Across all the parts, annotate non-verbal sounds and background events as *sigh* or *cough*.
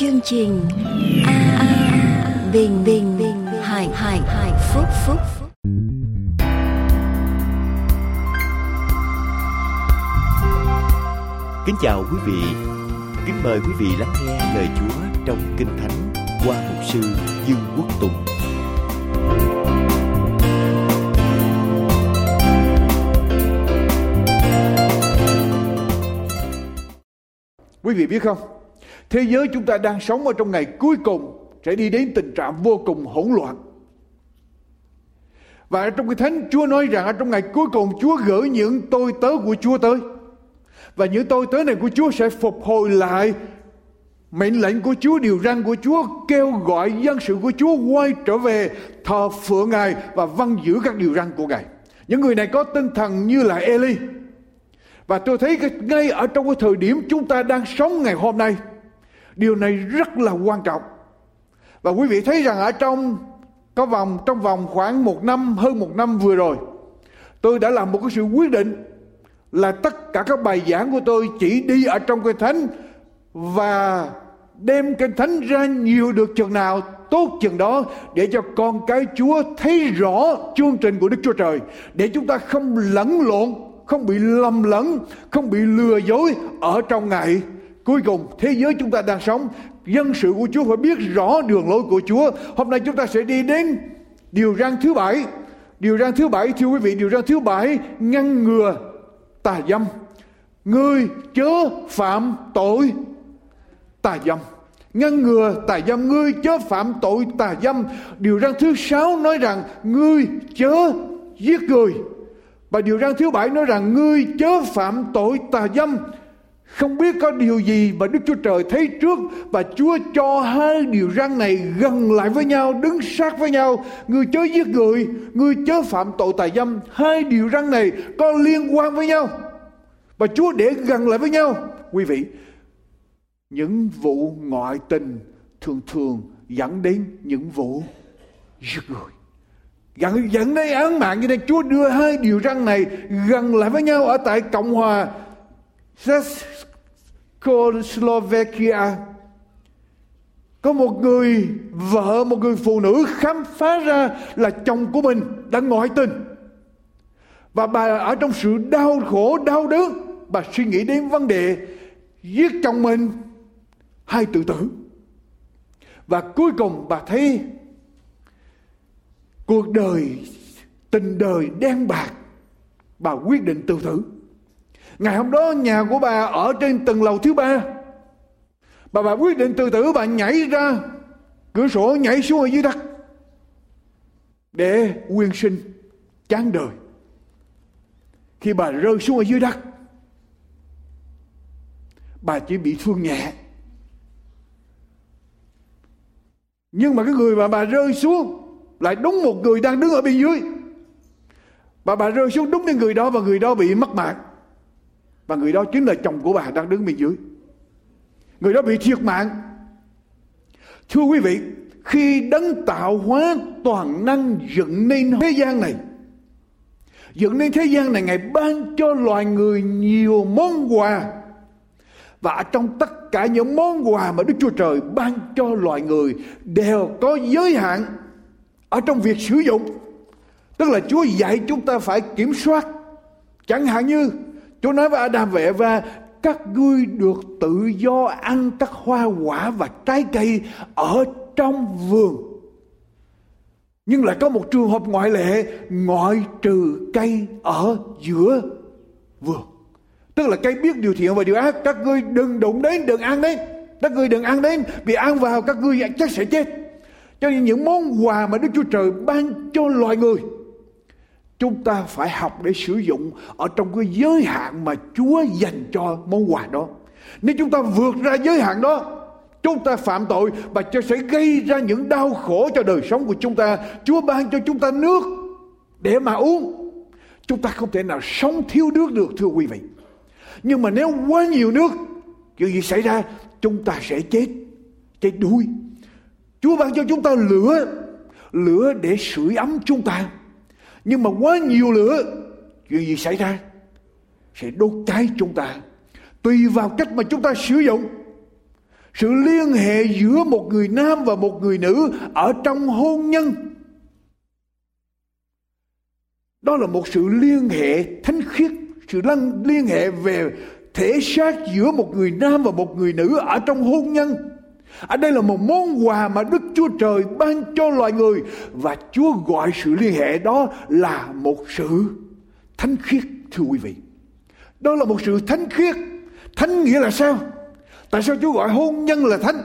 chương trình a a bình bình bình hải hải hải phúc phúc Kính chào quý vị. Kính mời quý vị lắng nghe lời Chúa trong Kinh Thánh qua mục sư Dương Quốc Tùng. Quý vị biết không? Thế giới chúng ta đang sống ở trong ngày cuối cùng sẽ đi đến tình trạng vô cùng hỗn loạn. Và trong cái thánh Chúa nói rằng ở trong ngày cuối cùng Chúa gửi những tôi tớ của Chúa tới. Và những tôi tớ này của Chúa sẽ phục hồi lại mệnh lệnh của Chúa, điều răn của Chúa kêu gọi dân sự của Chúa quay trở về thờ phượng Ngài và vâng giữ các điều răn của Ngài. Những người này có tinh thần như là Eli. Và tôi thấy ngay ở trong cái thời điểm chúng ta đang sống ngày hôm nay, điều này rất là quan trọng. Và quý vị thấy rằng ở trong có vòng trong vòng khoảng một năm hơn một năm vừa rồi, tôi đã làm một cái sự quyết định là tất cả các bài giảng của tôi chỉ đi ở trong kinh thánh và đem kinh thánh ra nhiều được chừng nào tốt chừng đó để cho con cái Chúa thấy rõ chương trình của Đức Chúa Trời để chúng ta không lẫn lộn, không bị lầm lẫn, không bị lừa dối ở trong ngày cuối cùng thế giới chúng ta đang sống dân sự của Chúa phải biết rõ đường lối của Chúa. Hôm nay chúng ta sẽ đi đến điều răn thứ bảy. Điều răn thứ bảy thưa quý vị, điều răn thứ bảy ngăn ngừa tà dâm. Ngươi chớ phạm tội tà dâm. Ngăn ngừa tà dâm ngươi chớ phạm tội tà dâm. Điều răn thứ sáu nói rằng ngươi chớ giết người. Và điều răn thứ bảy nói rằng ngươi chớ phạm tội tà dâm. Không biết có điều gì mà Đức Chúa Trời thấy trước và Chúa cho hai điều răn này gần lại với nhau, đứng sát với nhau. Người chớ giết người, người chớ phạm tội tà dâm. Hai điều răn này có liên quan với nhau. Và Chúa để gần lại với nhau. Quý vị, những vụ ngoại tình thường thường dẫn đến những vụ giết người. Dẫn, dẫn đến án mạng như thế Chúa đưa hai điều răn này gần lại với nhau ở tại Cộng hòa Czechoslovakia có một người vợ, một người phụ nữ khám phá ra là chồng của mình đã ngoại tình và bà ở trong sự đau khổ, đau đớn, bà suy nghĩ đến vấn đề giết chồng mình hay tự tử. Và cuối cùng bà thấy cuộc đời, tình đời đen bạc, bà quyết định tự tử. Ngày hôm đó nhà của bà ở trên tầng lầu thứ ba. Bà bà quyết định tự tử bà nhảy ra cửa sổ nhảy xuống ở dưới đất để quyên sinh, chán đời. Khi bà rơi xuống ở dưới đất, bà chỉ bị thương nhẹ. Nhưng mà cái người mà bà rơi xuống lại đúng một người đang đứng ở bên dưới. Bà bà rơi xuống đúng cái người đó và người đó bị mất mạng. Và người đó chính là chồng của bà đang đứng bên dưới. Người đó bị thiệt mạng. Thưa quý vị, khi đấng tạo hóa toàn năng dựng nên thế gian này, dựng nên thế gian này, Ngài ban cho loài người nhiều món quà. Và trong tất cả những món quà mà Đức Chúa Trời ban cho loài người đều có giới hạn ở trong việc sử dụng. Tức là Chúa dạy chúng ta phải kiểm soát. Chẳng hạn như Chúa nói với Adam và Eva các ngươi được tự do ăn các hoa quả và trái cây ở trong vườn. Nhưng lại có một trường hợp ngoại lệ ngoại trừ cây ở giữa vườn. Tức là cây biết điều thiện và điều ác các ngươi đừng đụng đến, đừng ăn đến. Các ngươi đừng ăn đến vì ăn vào các ngươi chắc sẽ chết. Cho nên những món quà mà Đức Chúa Trời ban cho loài người chúng ta phải học để sử dụng ở trong cái giới hạn mà Chúa dành cho món quà đó. Nếu chúng ta vượt ra giới hạn đó, chúng ta phạm tội và cho sẽ gây ra những đau khổ cho đời sống của chúng ta. Chúa ban cho chúng ta nước để mà uống. Chúng ta không thể nào sống thiếu nước được thưa quý vị. Nhưng mà nếu quá nhiều nước, chuyện gì xảy ra? Chúng ta sẽ chết, chết đuối. Chúa ban cho chúng ta lửa, lửa để sưởi ấm chúng ta nhưng mà quá nhiều lửa, chuyện gì xảy ra? Sẽ đốt cháy chúng ta. Tùy vào cách mà chúng ta sử dụng. Sự liên hệ giữa một người nam và một người nữ ở trong hôn nhân. Đó là một sự liên hệ thánh khiết, sự liên hệ về thể xác giữa một người nam và một người nữ ở trong hôn nhân ở đây là một món quà mà Đức Chúa Trời ban cho loài người và Chúa gọi sự liên hệ đó là một sự thánh khiết, thưa quý vị. Đó là một sự thánh khiết. Thánh nghĩa là sao? Tại sao Chúa gọi hôn nhân là thánh?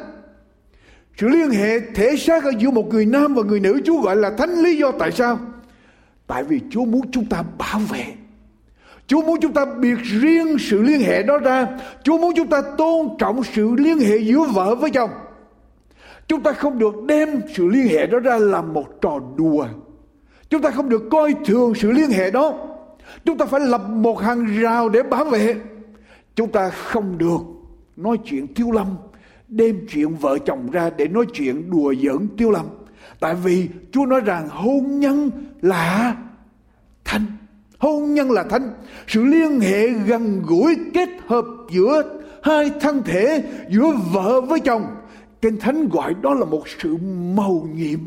Sự liên hệ thể xác ở giữa một người nam và người nữ, Chúa gọi là thánh lý do tại sao? Tại vì Chúa muốn chúng ta bảo vệ. Chúa muốn chúng ta biệt riêng sự liên hệ đó ra. Chúa muốn chúng ta tôn trọng sự liên hệ giữa vợ với chồng. Chúng ta không được đem sự liên hệ đó ra làm một trò đùa. Chúng ta không được coi thường sự liên hệ đó. Chúng ta phải lập một hàng rào để bảo vệ. Chúng ta không được nói chuyện tiêu lâm, đem chuyện vợ chồng ra để nói chuyện đùa giỡn tiêu lâm. Tại vì Chúa nói rằng hôn nhân là thanh. Hôn nhân là thánh. Sự liên hệ gần gũi kết hợp giữa hai thân thể, giữa vợ với chồng. Kinh Thánh gọi đó là một sự màu nhiệm,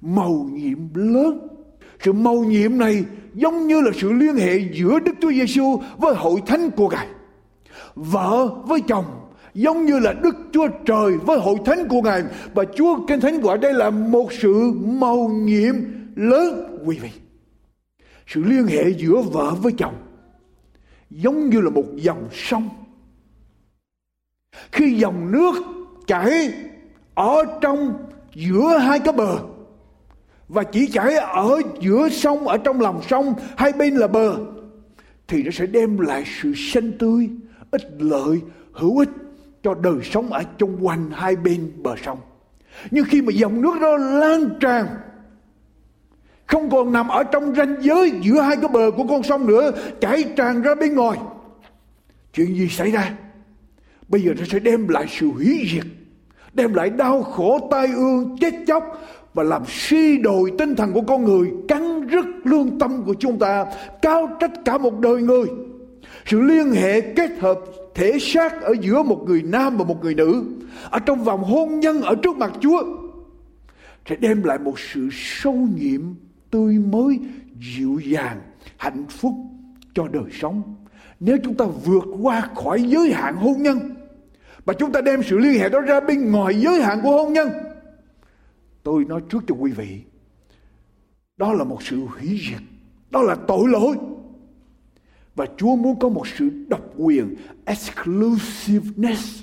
màu nhiệm lớn. Sự màu nhiệm này giống như là sự liên hệ giữa Đức Chúa Giêsu với hội thánh của Ngài. Vợ với chồng giống như là Đức Chúa Trời với hội thánh của Ngài và Chúa Kinh Thánh gọi đây là một sự màu nhiệm lớn quý vị. Sự liên hệ giữa vợ với chồng giống như là một dòng sông. Khi dòng nước chảy ở trong giữa hai cái bờ và chỉ chảy ở giữa sông, ở trong lòng sông hai bên là bờ, thì nó sẽ đem lại sự xanh tươi, ích lợi, hữu ích cho đời sống ở chung quanh hai bên bờ sông nhưng khi mà dòng nước đó lan tràn không còn nằm ở trong ranh giới giữa hai cái bờ của con sông nữa, chảy tràn ra bên ngoài. Chuyện gì xảy ra? Bây giờ nó sẽ đem lại sự hủy diệt, đem lại đau khổ, tai ương, chết chóc và làm suy đồi tinh thần của con người, cắn rứt lương tâm của chúng ta, cao trách cả một đời người. Sự liên hệ kết hợp thể xác ở giữa một người nam và một người nữ, ở trong vòng hôn nhân ở trước mặt Chúa, sẽ đem lại một sự sâu nhiệm tươi mới, dịu dàng, hạnh phúc cho đời sống. Nếu chúng ta vượt qua khỏi giới hạn hôn nhân và chúng ta đem sự liên hệ đó ra bên ngoài giới hạn của hôn nhân, tôi nói trước cho quý vị, đó là một sự hủy diệt, đó là tội lỗi. Và Chúa muốn có một sự độc quyền, exclusiveness,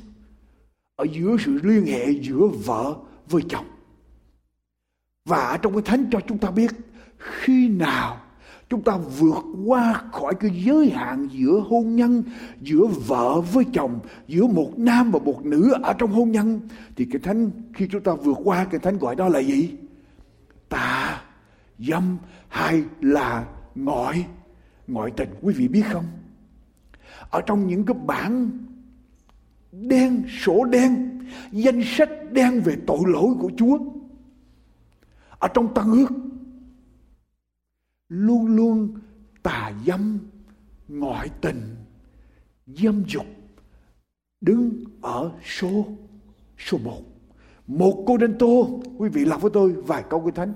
ở giữa sự liên hệ giữa vợ với chồng. Và trong cái thánh cho chúng ta biết khi nào chúng ta vượt qua khỏi cái giới hạn giữa hôn nhân, giữa vợ với chồng, giữa một nam và một nữ ở trong hôn nhân, thì cái thánh, khi chúng ta vượt qua cái thánh gọi đó là gì? Tà dâm hay là ngoại ngoại tình, quý vị biết không? Ở trong những cái bản đen, sổ đen, danh sách đen về tội lỗi của Chúa, ở trong tăng ước luôn luôn tà dâm, ngoại tình, dâm dục, đứng ở số số một một cô đinh tô, quý vị đọc với tôi vài câu kinh thánh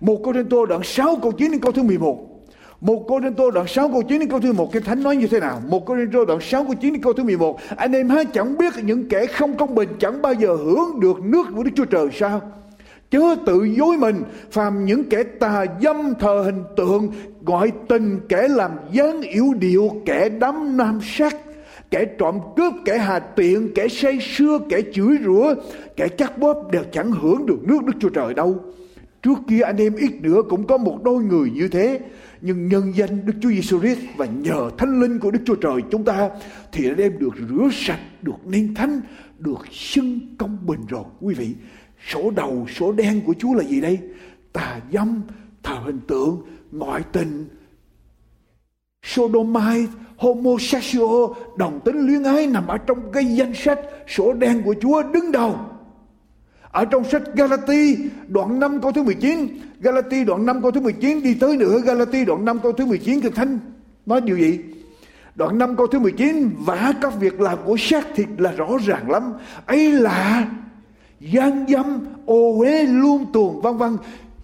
một cô đinh tô đoạn 6 câu 9 đến câu thứ 11 một cô Rinh Tô đoạn 6 câu 9 đến câu thứ 11 Kinh Thánh nói như thế nào? Một cô Rinh Tô đoạn 6 câu 9 đến câu thứ 11 Anh em há chẳng biết những kẻ không công bình chẳng bao giờ hưởng được nước của Đức Chúa Trời sao? Chớ tự dối mình Phàm những kẻ tà dâm thờ hình tượng Gọi tình kẻ làm gián yếu điệu Kẻ đắm nam sắc Kẻ trộm cướp, kẻ hà tiện Kẻ say sưa, kẻ chửi rủa Kẻ chắc bóp đều chẳng hưởng được nước Đức Chúa Trời đâu Trước kia anh em ít nữa cũng có một đôi người như thế nhưng nhân danh Đức Chúa Giêsu Christ và nhờ Thánh Linh của Đức Chúa Trời chúng ta thì anh đem được rửa sạch, được nên thánh, được xưng công bình rồi quý vị. Sổ đầu, sổ đen của Chúa là gì đây? Tà dâm, thờ hình tượng, ngoại tình, sodomite, homosexual, đồng tính luyến ái nằm ở trong cái danh sách sổ đen của Chúa đứng đầu. Ở trong sách Galati đoạn 5 câu thứ 19 Galati đoạn 5 câu thứ 19 đi tới nữa Galati đoạn 5 câu thứ 19 Kinh Thánh nói điều gì Đoạn 5 câu thứ 19 Vả các việc làm của xác thịt là rõ ràng lắm ấy là gian dâm, ô uế, luôn tuồng, vân vân.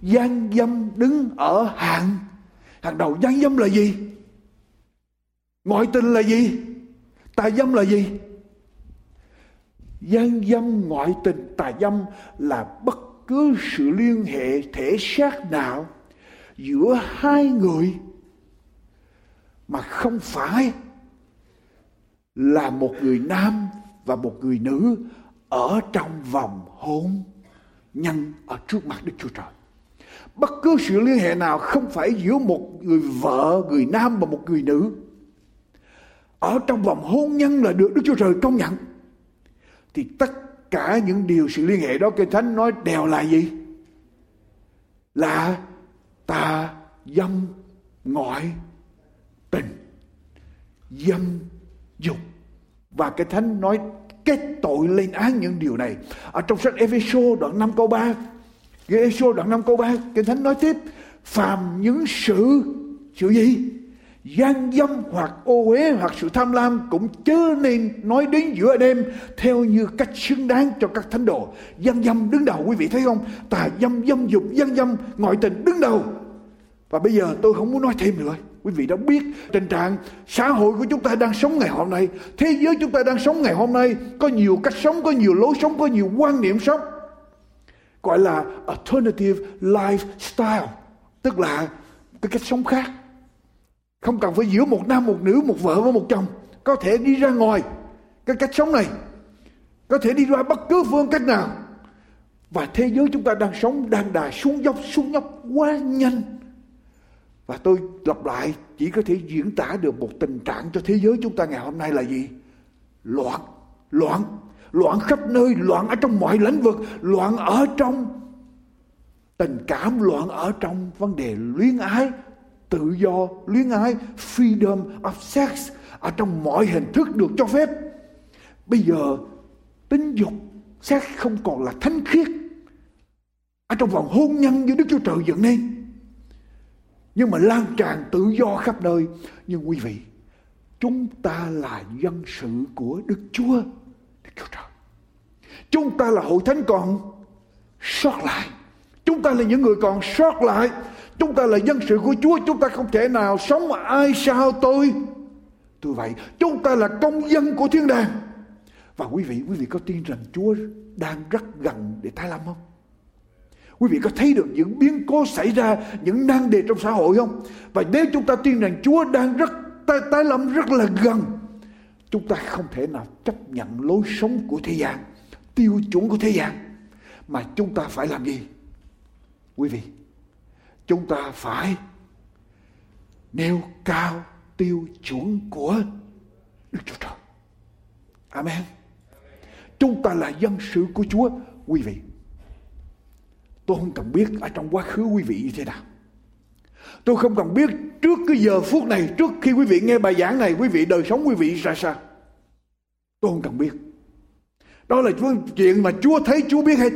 Gian dâm đứng ở hạng. Hàng đầu gian dâm là gì? Ngoại tình là gì? Tà dâm là gì? Gian dâm ngoại tình tà dâm là bất cứ sự liên hệ thể xác nào giữa hai người mà không phải là một người nam và một người nữ ở trong vòng hôn nhân ở trước mặt Đức Chúa Trời. Bất cứ sự liên hệ nào không phải giữa một người vợ, người nam và một người nữ. Ở trong vòng hôn nhân là được Đức Chúa Trời công nhận. Thì tất cả những điều sự liên hệ đó Kinh Thánh nói đều là gì? Là tà dâm ngoại tình dâm dục và cái thánh nói kết tội lên án những điều này. Ở trong sách Epheso đoạn 5 câu 3 Epheso đoạn 5 câu 3 kinh thánh nói tiếp, phàm những sự sự gì? Gian dâm hoặc ô uế hoặc sự tham lam cũng chớ nên nói đến giữa đêm, theo như cách xứng đáng cho các thánh đồ. Gian dâm đứng đầu, quý vị thấy không? Tà dâm dâm dục gian dâm, ngoại tình đứng đầu. Và bây giờ tôi không muốn nói thêm nữa quý vị đã biết tình trạng xã hội của chúng ta đang sống ngày hôm nay. Thế giới chúng ta đang sống ngày hôm nay, có nhiều cách sống, có nhiều lối sống, có nhiều quan niệm sống. Gọi là alternative lifestyle, tức là cái cách sống khác. Không cần phải giữa một nam, một nữ, một vợ với một chồng. Có thể đi ra ngoài cái cách sống này. Có thể đi ra bất cứ phương cách nào. Và thế giới chúng ta đang sống, đang đà xuống dốc xuống dốc quá nhanh và tôi lặp lại chỉ có thể diễn tả được một tình trạng cho thế giới chúng ta ngày hôm nay là gì? Loạn, loạn, loạn khắp nơi, loạn ở trong mọi lĩnh vực, loạn ở trong tình cảm, loạn ở trong vấn đề luyến ái, tự do, luyến ái, freedom of sex ở trong mọi hình thức được cho phép. Bây giờ tính dục, sex không còn là thánh khiết ở trong vòng hôn nhân như Đức Chúa Trời dựng nên nhưng mà lan tràn tự do khắp nơi. Nhưng quý vị, chúng ta là dân sự của đức chúa. Đức chúa trời. Chúng ta là hội thánh còn sót lại. Chúng ta là những người còn sót lại. Chúng ta là dân sự của chúa. Chúng ta không thể nào sống ai sao tôi. Tôi vậy, chúng ta là công dân của thiên đàng. Và quý vị quý vị có tin rằng chúa đang rất gần để tái lâm không? Quý vị có thấy được những biến cố xảy ra, những nan đề trong xã hội không? Và nếu chúng ta tin rằng Chúa đang rất tái, tái lâm rất là gần, chúng ta không thể nào chấp nhận lối sống của thế gian, tiêu chuẩn của thế gian, mà chúng ta phải làm gì? Quý vị, chúng ta phải nêu cao tiêu chuẩn của Đức Chúa Trời. Amen. Chúng ta là dân sự của Chúa, quý vị. Tôi không cần biết ở trong quá khứ quý vị như thế nào. Tôi không cần biết trước cái giờ phút này, trước khi quý vị nghe bài giảng này, quý vị đời sống quý vị ra sao. Tôi không cần biết. Đó là chuyện mà Chúa thấy, Chúa biết hết.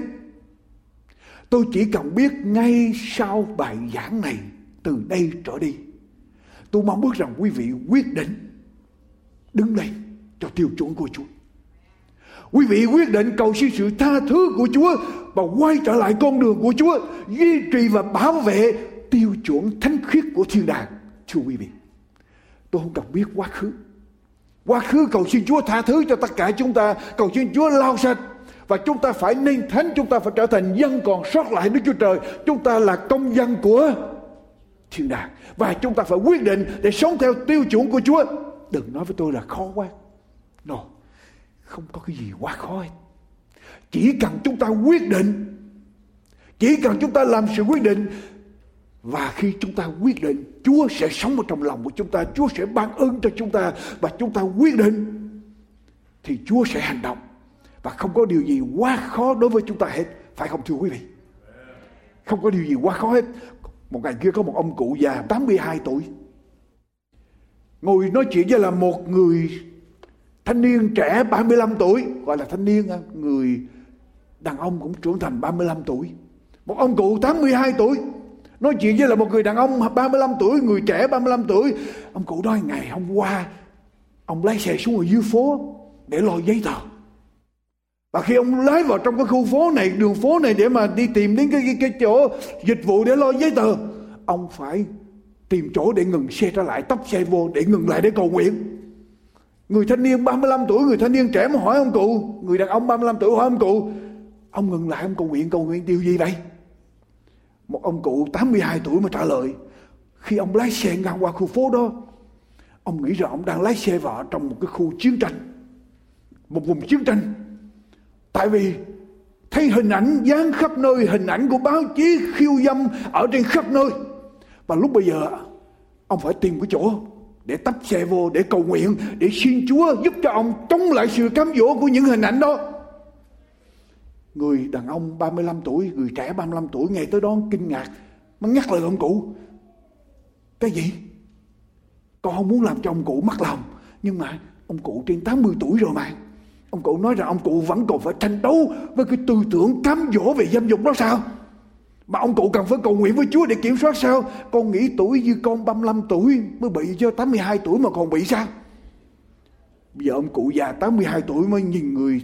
Tôi chỉ cần biết ngay sau bài giảng này, từ đây trở đi. Tôi mong ước rằng quý vị quyết định đứng lên cho tiêu chuẩn của Chúa. Quý vị quyết định cầu xin sự tha thứ của Chúa và quay trở lại con đường của Chúa, duy trì và bảo vệ tiêu chuẩn thánh khiết của thiên đàng. Thưa quý vị, tôi không cần biết quá khứ. Quá khứ cầu xin Chúa tha thứ cho tất cả chúng ta, cầu xin Chúa lau sạch và chúng ta phải nên thánh, chúng ta phải trở thành dân còn sót lại Đức Chúa Trời. Chúng ta là công dân của thiên đàng và chúng ta phải quyết định để sống theo tiêu chuẩn của Chúa. Đừng nói với tôi là khó quá. No, không có cái gì quá khó hết. Chỉ cần chúng ta quyết định, chỉ cần chúng ta làm sự quyết định, và khi chúng ta quyết định, Chúa sẽ sống ở trong lòng của chúng ta, Chúa sẽ ban ơn cho chúng ta, và chúng ta quyết định, thì Chúa sẽ hành động. Và không có điều gì quá khó đối với chúng ta hết. Phải không, thưa quý vị? Không có điều gì quá khó hết. Một ngày kia có một ông cụ già 82 tuổi, ngồi nói chuyện với là một người thanh niên trẻ 35 tuổi gọi là thanh niên à, người đàn ông cũng trưởng thành 35 tuổi. Một ông cụ 82 tuổi nói chuyện với là một người đàn ông 35 tuổi người trẻ 35 tuổi. Ông cụ nói ngày hôm qua ông lái xe xuống ở dưới phố để lo giấy tờ. Và khi ông lái vào trong cái khu phố này đường phố này để mà đi tìm đến cái, cái, cái chỗ dịch vụ để lo giấy tờ ông phải tìm chỗ để ngừng xe trở lại tấp xe vô để ngừng lại để cầu nguyện người thanh niên 35 tuổi, người thanh niên trẻ mà hỏi ông cụ. Người đàn ông 35 tuổi hỏi ông cụ, ông ngừng lại, ông cầu nguyện cầu nguyện điều gì vậy? Một ông cụ 82 tuổi mà trả lời, khi ông lái xe ngang qua khu phố đó, ông nghĩ rằng ông đang lái xe vào trong một cái khu chiến tranh, một vùng chiến tranh. Tại vì thấy hình ảnh, dán khắp nơi hình ảnh của báo chí khiêu dâm ở trên khắp nơi. Và lúc bây giờ, ông phải tìm cái chỗ để tấp xe vô, để cầu nguyện, để xin Chúa giúp cho ông chống lại sự cám dỗ của những hình ảnh đó. Người đàn ông 35 tuổi, người trẻ 35 tuổi nghe tới đó kinh ngạc mà nhắc lời ông cụ. Cái gì? Con không muốn làm cho ông cụ mất lòng, nhưng mà ông cụ trên 80 tuổi rồi mà. Ông cụ nói rằng ông cụ vẫn còn phải tranh đấu với cái tư tưởng cám dỗ về dâm dục đó sao? Mà ông cụ cần phải cầu nguyện với Chúa để kiểm soát sao? Con nghĩ tuổi như con 35 tuổi mới bị cho 82 tuổi mà còn bị sao? Bây giờ ông cụ già 82 tuổi mới nhìn người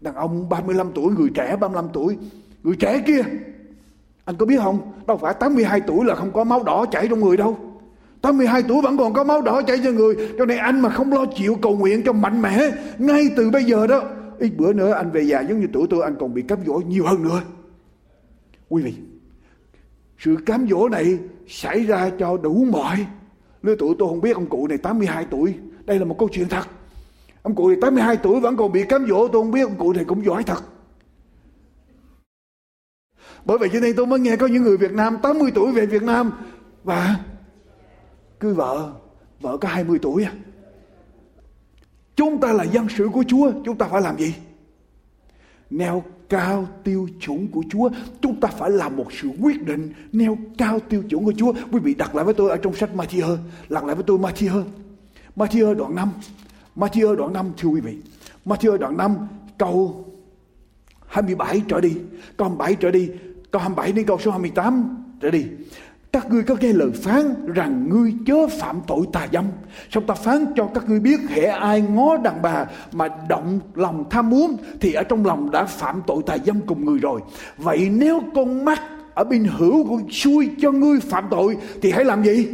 đàn ông 35 tuổi, người trẻ 35 tuổi, người trẻ kia. Anh có biết không? Đâu phải 82 tuổi là không có máu đỏ chảy trong người đâu. 82 tuổi vẫn còn có máu đỏ chảy cho người. Cho nên anh mà không lo chịu cầu nguyện cho mạnh mẽ ngay từ bây giờ đó, ít bữa nữa anh về già giống như tuổi tôi, anh còn bị cám dỗ nhiều hơn nữa. Quý vị sự cám dỗ này xảy ra cho đủ mọi. Lứa tuổi tôi không biết ông cụ này 82 tuổi. Đây là một câu chuyện thật. Ông cụ này 82 tuổi vẫn còn bị cám dỗ. Tôi không biết ông cụ này cũng giỏi thật. Bởi vậy cho nên tôi mới nghe có những người Việt Nam 80 tuổi về Việt Nam và cưới vợ vợ có 20 tuổi à. Chúng ta là dân sự của Chúa, chúng ta phải làm gì? Neo cao tiêu chuẩn của Chúa. Chúng ta phải làm một sự quyết định nêu cao tiêu chuẩn của Chúa. Quý vị đặt lại với tôi ở trong sách Matthew lật lại với tôi Matthew Matthew đoạn 5 Matthew đoạn 5 thưa quý vị. Matthew đoạn 5 câu 27 trở đi. Câu 27 trở đi. Câu 27 đến câu số 28 trở đi các ngươi có nghe lời phán rằng ngươi chớ phạm tội tà dâm. Xong ta phán cho các ngươi biết hệ ai ngó đàn bà mà động lòng tham muốn thì ở trong lòng đã phạm tội tà dâm cùng người rồi. Vậy nếu con mắt ở bên hữu của xui cho ngươi phạm tội thì hãy làm gì?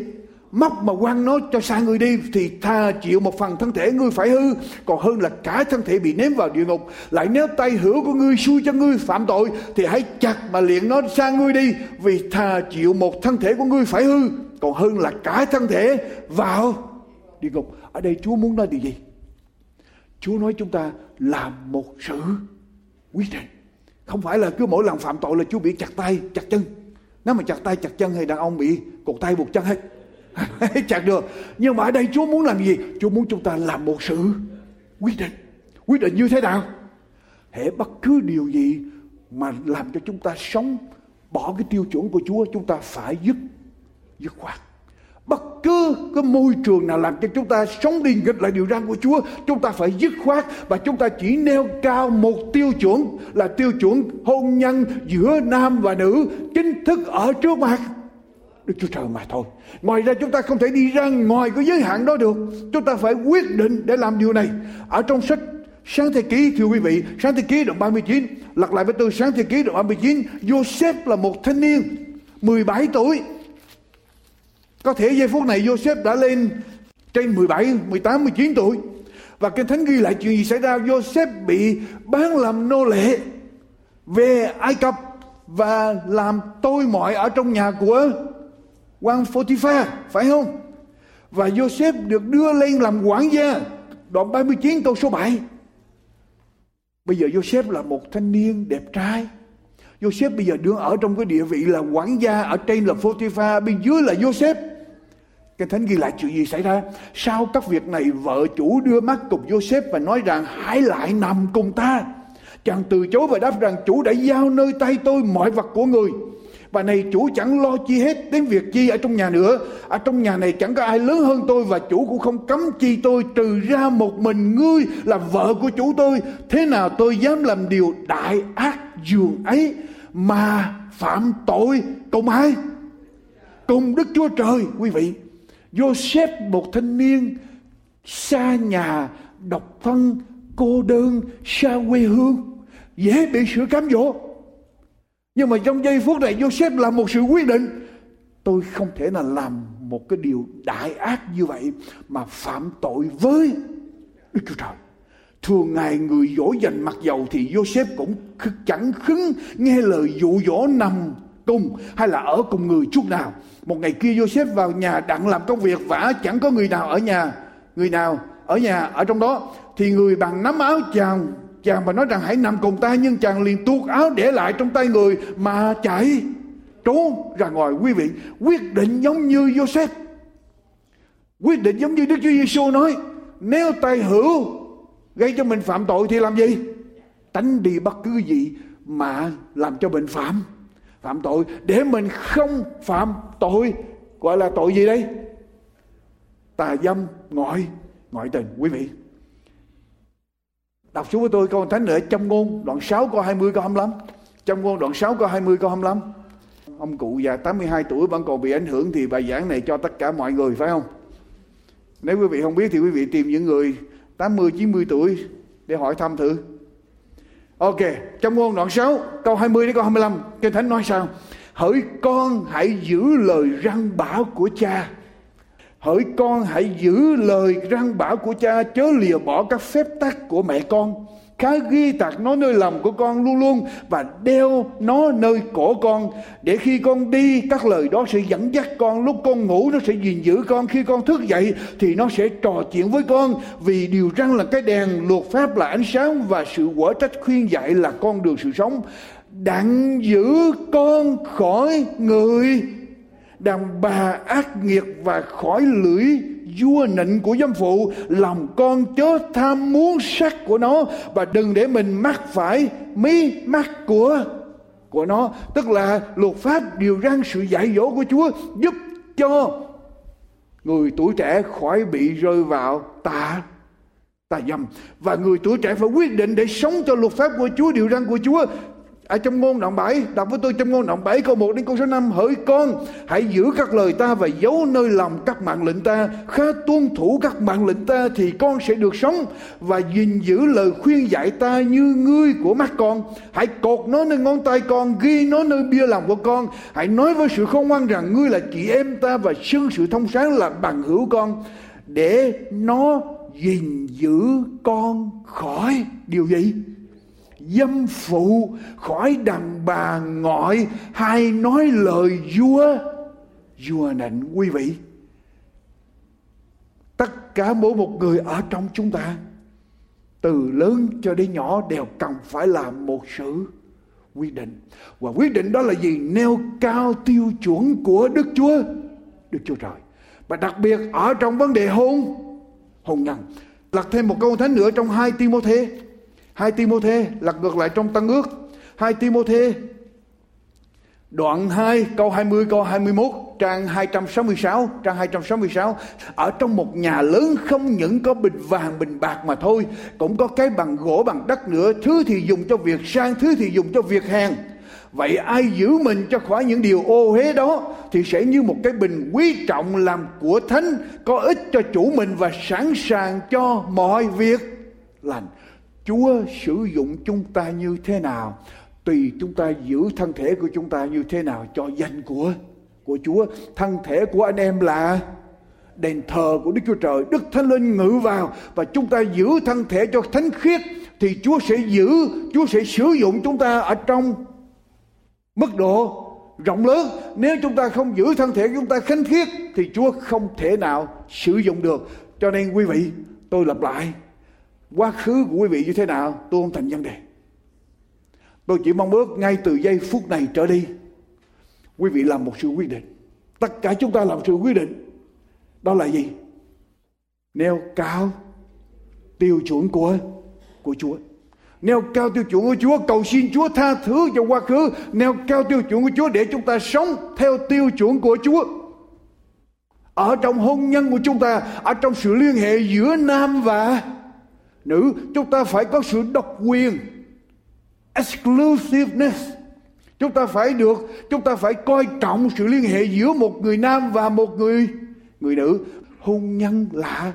Móc mà quăng nó cho xa người đi thì tha chịu một phần thân thể ngươi phải hư. Còn hơn là cả thân thể bị ném vào địa ngục. Lại nếu tay hữu của ngươi xui cho ngươi phạm tội thì hãy chặt mà liền nó xa ngươi đi, vì tha chịu một thân thể của ngươi phải hư. Còn hơn là cả thân thể vào địa ngục. Ở đây Chúa muốn nói điều gì? Chúa nói chúng ta làm một sự quyết định. Không phải là cứ mỗi lần phạm tội là Chúa bị chặt tay, chặt chân. Nếu mà chặt tay, chặt chân thì đàn ông bị cột tay buộc chân hết. *laughs* chặt được. Nhưng mà ở đây Chúa muốn làm gì? Chúa muốn chúng ta làm một sự quyết định. Quyết định như thế nào? Hệ bất cứ điều gì mà làm cho chúng ta sống bỏ cái tiêu chuẩn của Chúa, chúng ta phải dứt dứt khoát. Bất cứ cái môi trường nào làm cho chúng ta sống đi nghịch lại điều răn của Chúa, chúng ta phải dứt khoát và chúng ta chỉ nêu cao một tiêu chuẩn là tiêu chuẩn hôn nhân giữa nam và nữ chính thức ở trước mặt. Đức Chúa Trời mà thôi. Ngoài ra chúng ta không thể đi ra ngoài cái giới hạn đó được. Chúng ta phải quyết định để làm điều này. Ở trong sách Sáng thế ký thưa quý vị, sáng thế ký đoạn 39, lật lại với tôi sáng thế ký đoạn 39, Joseph là một thanh niên 17 tuổi. Có thể giây phút này Joseph đã lên trên 17, 18, 19 tuổi. Và kinh thánh ghi lại chuyện gì xảy ra Joseph bị bán làm nô lệ về Ai Cập và làm tôi mọi ở trong nhà của quan Potiphar phải không? Và Joseph được đưa lên làm quản gia. Đoạn 39 câu số 7 bây giờ Joseph là một thanh niên đẹp trai. Joseph bây giờ đứng ở trong cái địa vị là quản gia. Ở trên là Potiphar bên dưới là Joseph. Cái thánh ghi lại chuyện gì xảy ra? Sau các việc này, vợ chủ đưa mắt cùng Joseph và nói rằng, hãy lại nằm cùng ta. Chàng từ chối và đáp rằng, chủ đã giao nơi tay tôi mọi vật của người và này chủ chẳng lo chi hết đến việc chi ở trong nhà nữa. Ở trong nhà này chẳng có ai lớn hơn tôi và chủ cũng không cấm chi tôi, trừ ra một mình ngươi là vợ của chủ tôi. Thế nào tôi dám làm điều đại ác dường ấy mà phạm tội cùng ai? Cùng đức chúa trời, quý vị. Joseph một thanh niên xa nhà, độc thân, cô đơn, xa quê hương, dễ bị sự cám dỗ nhưng mà trong giây phút này Joseph làm một sự quyết định. Tôi không thể nào làm một cái điều đại ác như vậy mà phạm tội với Đức Chúa Trời. Thường ngày người dỗ dành mặc dầu thì Joseph cũng chẳng khứng nghe lời dụ dỗ nằm cùng hay là ở cùng người chút nào. Một ngày kia Joseph vào nhà đặng làm công việc vả chẳng có người nào ở nhà. Người nào ở nhà ở trong đó thì người bằng nắm áo chàng chàng và nói rằng, hãy nằm cùng ta, nhưng chàng liền tuột áo để lại trong tay người mà chạy. Trốn ra ngoài, quý vị, quyết định giống như Joseph. Quyết định giống như Đức Chúa Giêsu nói, nếu tay hữu gây cho mình phạm tội thì làm gì? Tránh đi bất cứ gì mà làm cho mình phạm. Phạm tội để mình không phạm tội, gọi là tội gì đây? Tà dâm ngoại ngoại tình, quý vị đọc xuống với tôi câu thánh ở trong ngôn đoạn 6 câu 20 câu 25 trong ngôn đoạn 6 câu 20 câu 25 ông cụ già 82 tuổi vẫn còn bị ảnh hưởng thì bài giảng này cho tất cả mọi người phải không? Nếu quý vị không biết thì quý vị tìm những người 80 90 tuổi để hỏi thăm thử. Ok, trong ngôn đoạn 6, câu 20 đến câu 25, Kinh Thánh nói sao? Hỡi con hãy giữ lời răng bảo của cha. Hỡi con, hãy giữ lời răng bảo của cha, chớ lìa bỏ các phép tắc của mẹ con. Khá ghi tạc nó nơi lòng của con luôn luôn và đeo nó nơi cổ con, để khi con đi, các lời đó sẽ dẫn dắt con. Lúc con ngủ, nó sẽ gìn giữ con. Khi con thức dậy, thì nó sẽ trò chuyện với con. Vì điều răng là cái đèn luật pháp là ánh sáng và sự quả trách khuyên dạy là con đường sự sống. Đặng giữ con khỏi người đàn bà ác nghiệt và khỏi lưỡi vua nịnh của giám phụ lòng con chớ tham muốn sắc của nó và đừng để mình mắc phải mí mắt của của nó. Tức là luật pháp điều răn sự dạy dỗ của Chúa giúp cho người tuổi trẻ khỏi bị rơi vào tà tà dâm. Và người tuổi trẻ phải quyết định để sống cho luật pháp của Chúa, điều răn của Chúa ở trong ngôn đoạn 7 đọc với tôi trong ngôn đoạn 7 câu 1 đến câu số 5 hỡi con, hãy giữ các lời ta và giấu nơi lòng các mạng lệnh ta. Khá tuân thủ các mạng lệnh ta thì con sẽ được sống và gìn giữ lời khuyên dạy ta như ngươi của mắt con. Hãy cột nó nơi ngón tay con, ghi nó nơi bia lòng của con. Hãy nói với sự khôn ngoan rằng ngươi là chị em ta và xưng sự thông sáng là bằng hữu con, để nó gìn giữ con khỏi điều gì? Dâm phụ khỏi đàn bà ngoại hay nói lời vua vua nịnh quý vị. Tất cả mỗi một người ở trong chúng ta, từ lớn cho đến nhỏ, đều cần phải làm một sự quyết định. Và quyết định đó là gì? Nêu cao tiêu chuẩn của đức chúa đức chúa trời. Và đặc biệt ở trong vấn đề hôn hôn nhân. Lật thêm một câu thánh nữa trong hai Timôthê. Hai Timôthê lật ngược lại trong Tân ước. Hai Timôthê, đoạn 2 câu 20 câu 21 trang 266 trang 266 ở trong một nhà lớn không những có bình vàng bình bạc mà thôi, cũng có cái bằng gỗ, bằng đất nữa thứ thì dùng cho việc sang, thứ thì dùng cho việc hàng Vậy ai giữ mình cho khỏi những điều ô uế đó, thì sẽ như một cái bình quý trọng làm của thánh, có ích cho chủ mình và sẵn sàng cho mọi việc lành. Chúa sử dụng chúng ta như thế nào tùy chúng ta giữ thân thể của chúng ta như thế nào cho danh của của Chúa. Thân thể của anh em là đền thờ của Đức Chúa Trời, Đức Thánh Linh ngự vào và chúng ta giữ thân thể cho thánh khiết thì Chúa sẽ giữ, Chúa sẽ sử dụng chúng ta ở trong mức độ rộng lớn. Nếu chúng ta không giữ thân thể chúng ta thánh khiết thì Chúa không thể nào sử dụng được. Cho nên quý vị, tôi lặp lại, quá khứ của quý vị như thế nào, tôi không thành vấn đề. Tôi chỉ mong ước ngay từ giây phút này trở đi, quý vị làm một sự quyết định. Tất cả chúng ta làm sự quyết định. Đó là gì? Nêu cao tiêu chuẩn của của Chúa. Nêu cao tiêu chuẩn của Chúa, cầu xin Chúa tha thứ cho quá khứ. Nêu cao tiêu chuẩn của Chúa để chúng ta sống theo tiêu chuẩn của Chúa. Ở trong hôn nhân của chúng ta, ở trong sự liên hệ giữa nam và nữ, chúng ta phải có sự độc quyền. Exclusiveness. Chúng ta phải được, chúng ta phải coi trọng sự liên hệ giữa một người nam và một người người nữ. Hôn nhân là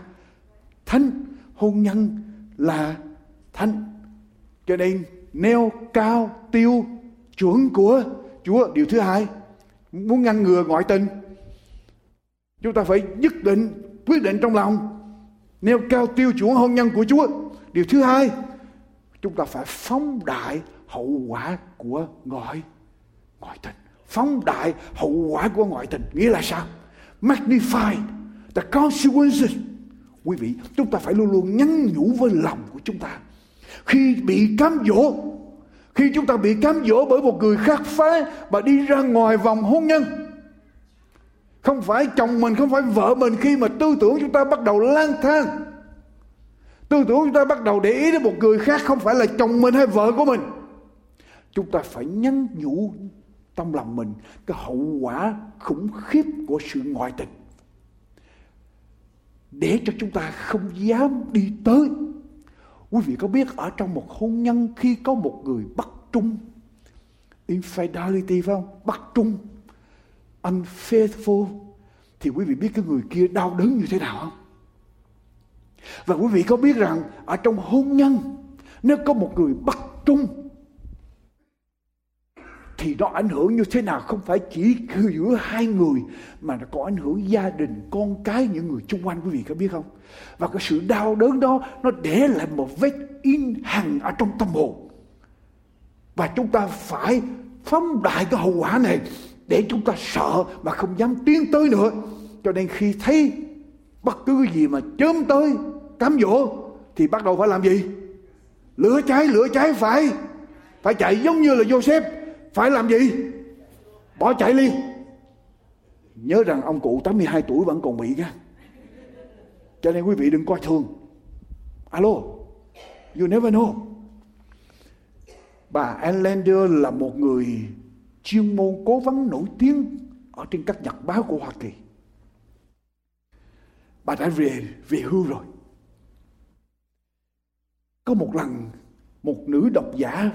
thánh, hôn nhân là thánh. Cho nên, nêu cao tiêu chuẩn của Chúa. Điều thứ hai, muốn ngăn ngừa ngoại tình. Chúng ta phải nhất định, quyết định trong lòng nêu cao tiêu chuẩn hôn nhân của Chúa, điều thứ hai, chúng ta phải phóng đại hậu quả của ngoại ngoại tình. Phóng đại hậu quả của ngoại tình. Nghĩa là sao? Magnify the consequences. Quý vị, chúng ta phải luôn luôn nhắn nhủ với lòng của chúng ta. Khi bị cám dỗ, khi chúng ta bị cám dỗ bởi một người khác phái và đi ra ngoài vòng hôn nhân không phải chồng mình, không phải vợ mình khi mà tư tưởng chúng ta bắt đầu lang thang. Tư tưởng chúng ta bắt đầu để ý đến một người khác không phải là chồng mình hay vợ của mình. Chúng ta phải nhắn nhủ tâm lòng mình cái hậu quả khủng khiếp của sự ngoại tình. Để cho chúng ta không dám đi tới. Quý vị có biết ở trong một hôn nhân khi có một người bắt trung, infidelity phải không? Bắt trung unfaithful, thì quý vị biết cái người kia đau đớn như thế nào không? Và quý vị có biết rằng ở trong hôn nhân, nếu có một người bất trung, thì nó ảnh hưởng như thế nào? Không phải chỉ giữa hai người, mà nó có ảnh hưởng gia đình, con cái, những người xung quanh, quý vị có biết không? Và cái sự đau đớn đó, nó để lại một vết in hằn ở trong tâm hồn. Và chúng ta phải phóng đại cái hậu quả này để chúng ta sợ mà không dám tiến tới nữa. Cho nên khi thấy bất cứ cái gì mà chớm tới, cám dỗ, thì bắt đầu phải làm gì? Lửa cháy lửa cháy, phải phải chạy giống như là Joseph. Phải làm gì? Bỏ chạy liền nhớ rằng ông cụ 82 tuổi vẫn còn bị nha. Cho nên quý vị đừng coi thường. Alo, you never know. Bà Ellen là một người chuyên môn cố vấn nổi tiếng ở trên các nhật báo của Hoa Kỳ. Bà đã về về hưu rồi. Có một lần, một nữ độc giả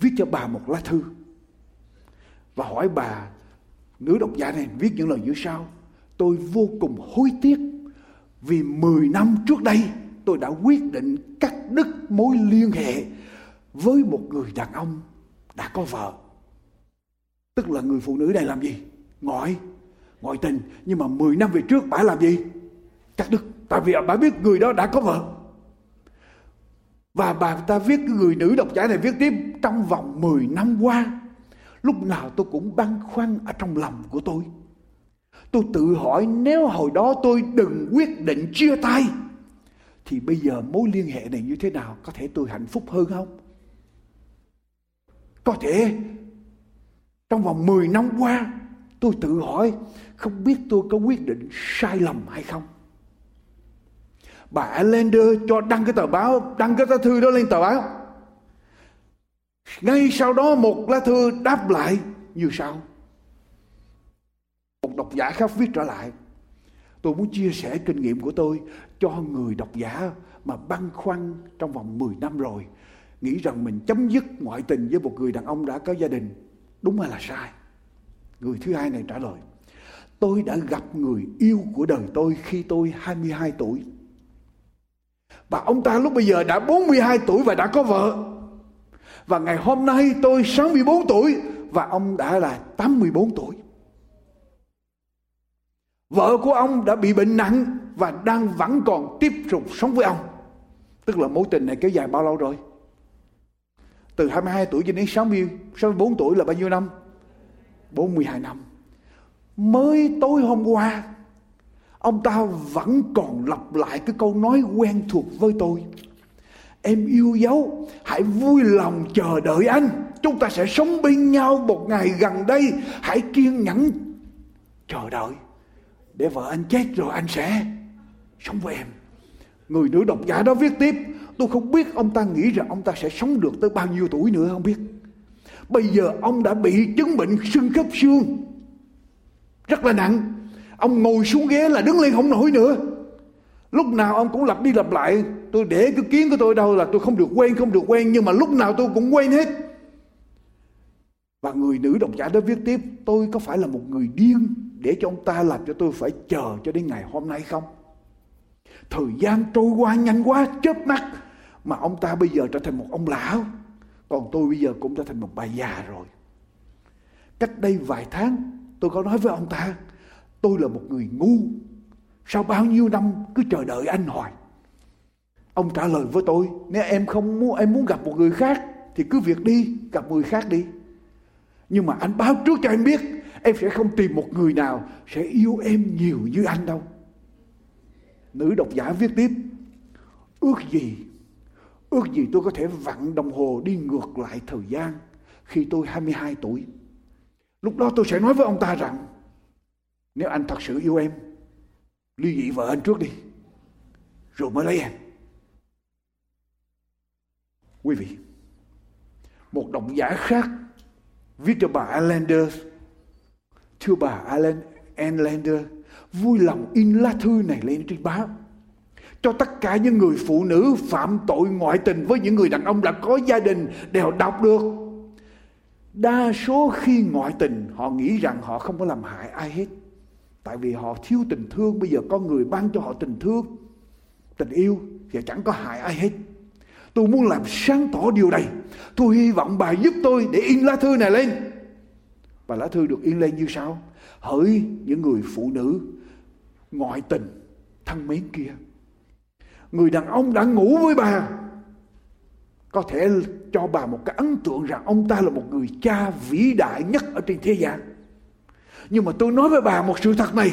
viết cho bà một lá thư và hỏi bà, nữ độc giả này viết những lời như sau, tôi vô cùng hối tiếc vì 10 năm trước đây tôi đã quyết định cắt đứt mối liên hệ với một người đàn ông đã có vợ tức là người phụ nữ này làm gì? Ngoại ngoại tình. Nhưng mà 10 năm về trước, bà làm gì? Cắt đứt. Tại vì bà biết người đó đã có vợ. Và bà ta viết cái người nữ độc giả này viết tiếp trong vòng 10 năm qua. Lúc nào tôi cũng băn khoăn ở trong lòng của tôi. Tôi tự hỏi nếu hồi đó tôi đừng quyết định chia tay, thì bây giờ mối liên hệ này như thế nào? Có thể tôi hạnh phúc hơn không? Có thể trong vòng 10 năm qua, tôi tự hỏi không biết tôi có quyết định sai lầm hay không. Bà Allender cho đăng cái tờ báo, đăng cái thư đó lên tờ báo. Ngay sau đó một lá thư đáp lại, như sau. Một độc giả khác viết trở lại. Tôi muốn chia sẻ kinh nghiệm của tôi cho người độc giả mà băn khoăn trong vòng 10 năm rồi. Nghĩ rằng mình chấm dứt ngoại tình với một người đàn ông đã có gia đình đúng hay là sai người thứ hai này trả lời, tôi đã gặp người yêu của đời tôi khi tôi 22 tuổi và ông ta lúc bây giờ đã 42 tuổi và đã có vợ và ngày hôm nay tôi 64 tuổi và ông đã là 84 tuổi Vợ của ông đã bị bệnh nặng và đang vẫn còn tiếp tục sống với ông. Tức là mối tình này kéo dài bao lâu rồi? Từ 22 tuổi cho đến 60, 64 tuổi là bao nhiêu năm? 42 năm. Mới tối hôm qua, ông ta vẫn còn lặp lại cái câu nói quen thuộc với tôi. Em yêu dấu, hãy vui lòng chờ đợi anh. Chúng ta sẽ sống bên nhau một ngày gần đây. Hãy kiên nhẫn chờ đợi để vợ anh chết rồi anh sẽ sống với em người nữ độc giả đó viết tiếp tôi không biết ông ta nghĩ rằng ông ta sẽ sống được tới bao nhiêu tuổi nữa, không biết. Bây giờ ông đã bị chứng bệnh xương khớp xương. Rất là nặng. Ông ngồi xuống ghế là đứng lên không nổi nữa. Lúc nào ông cũng lặp đi lặp lại. Tôi để cái kiến của tôi đâu là tôi không được quen, không được quen, nhưng mà lúc nào tôi cũng quen hết. Và người nữ độc giả đó viết tiếp, tôi có phải là một người điên để cho ông ta làm cho tôi phải chờ cho đến ngày hôm nay không? Thời gian trôi qua nhanh quá, chớp mắt mà ông ta bây giờ trở thành một ông lão. Còn tôi bây giờ cũng trở thành một bà già rồi. Cách đây vài tháng, tôi có nói với ông ta, tôi là một người ngu. Sau bao nhiêu năm cứ chờ đợi anh hoài. Ông trả lời với tôi, nếu em không muốn, em muốn gặp một người khác thì cứ việc đi, gặp người khác đi. Nhưng mà anh báo trước cho em biết, em sẽ không tìm một người nào sẽ yêu em nhiều như anh đâu. Nữ độc giả viết tiếp, ước gì ước gì tôi có thể vặn đồng hồ đi ngược lại thời gian khi tôi 22 tuổi. Lúc đó tôi sẽ nói với ông ta rằng, nếu anh thật sự yêu em ly dị vợ anh trước đi, rồi mới lấy em. Quý vị, một độc giả khác viết cho bà Allender thưa bà Alan Allender vui lòng in lá thư này lên trên báo cho tất cả những người phụ nữ phạm tội ngoại tình với những người đàn ông đã có gia đình đều đọc được. Đa số khi ngoại tình, họ nghĩ rằng họ không có làm hại ai hết. Tại vì họ thiếu tình thương, bây giờ có người ban cho họ tình thương, tình yêu thì chẳng có hại ai hết. Tôi muốn làm sáng tỏ điều này. Tôi hy vọng bà giúp tôi để in lá thư này lên. Và lá thư được in lên như sau. Hỡi những người phụ nữ ngoại tình, thân mến kia người đàn ông đã ngủ với bà. Có thể cho bà một cái ấn tượng rằng ông ta là một người cha vĩ đại nhất ở trên thế gian. Nhưng mà tôi nói với bà một sự thật này.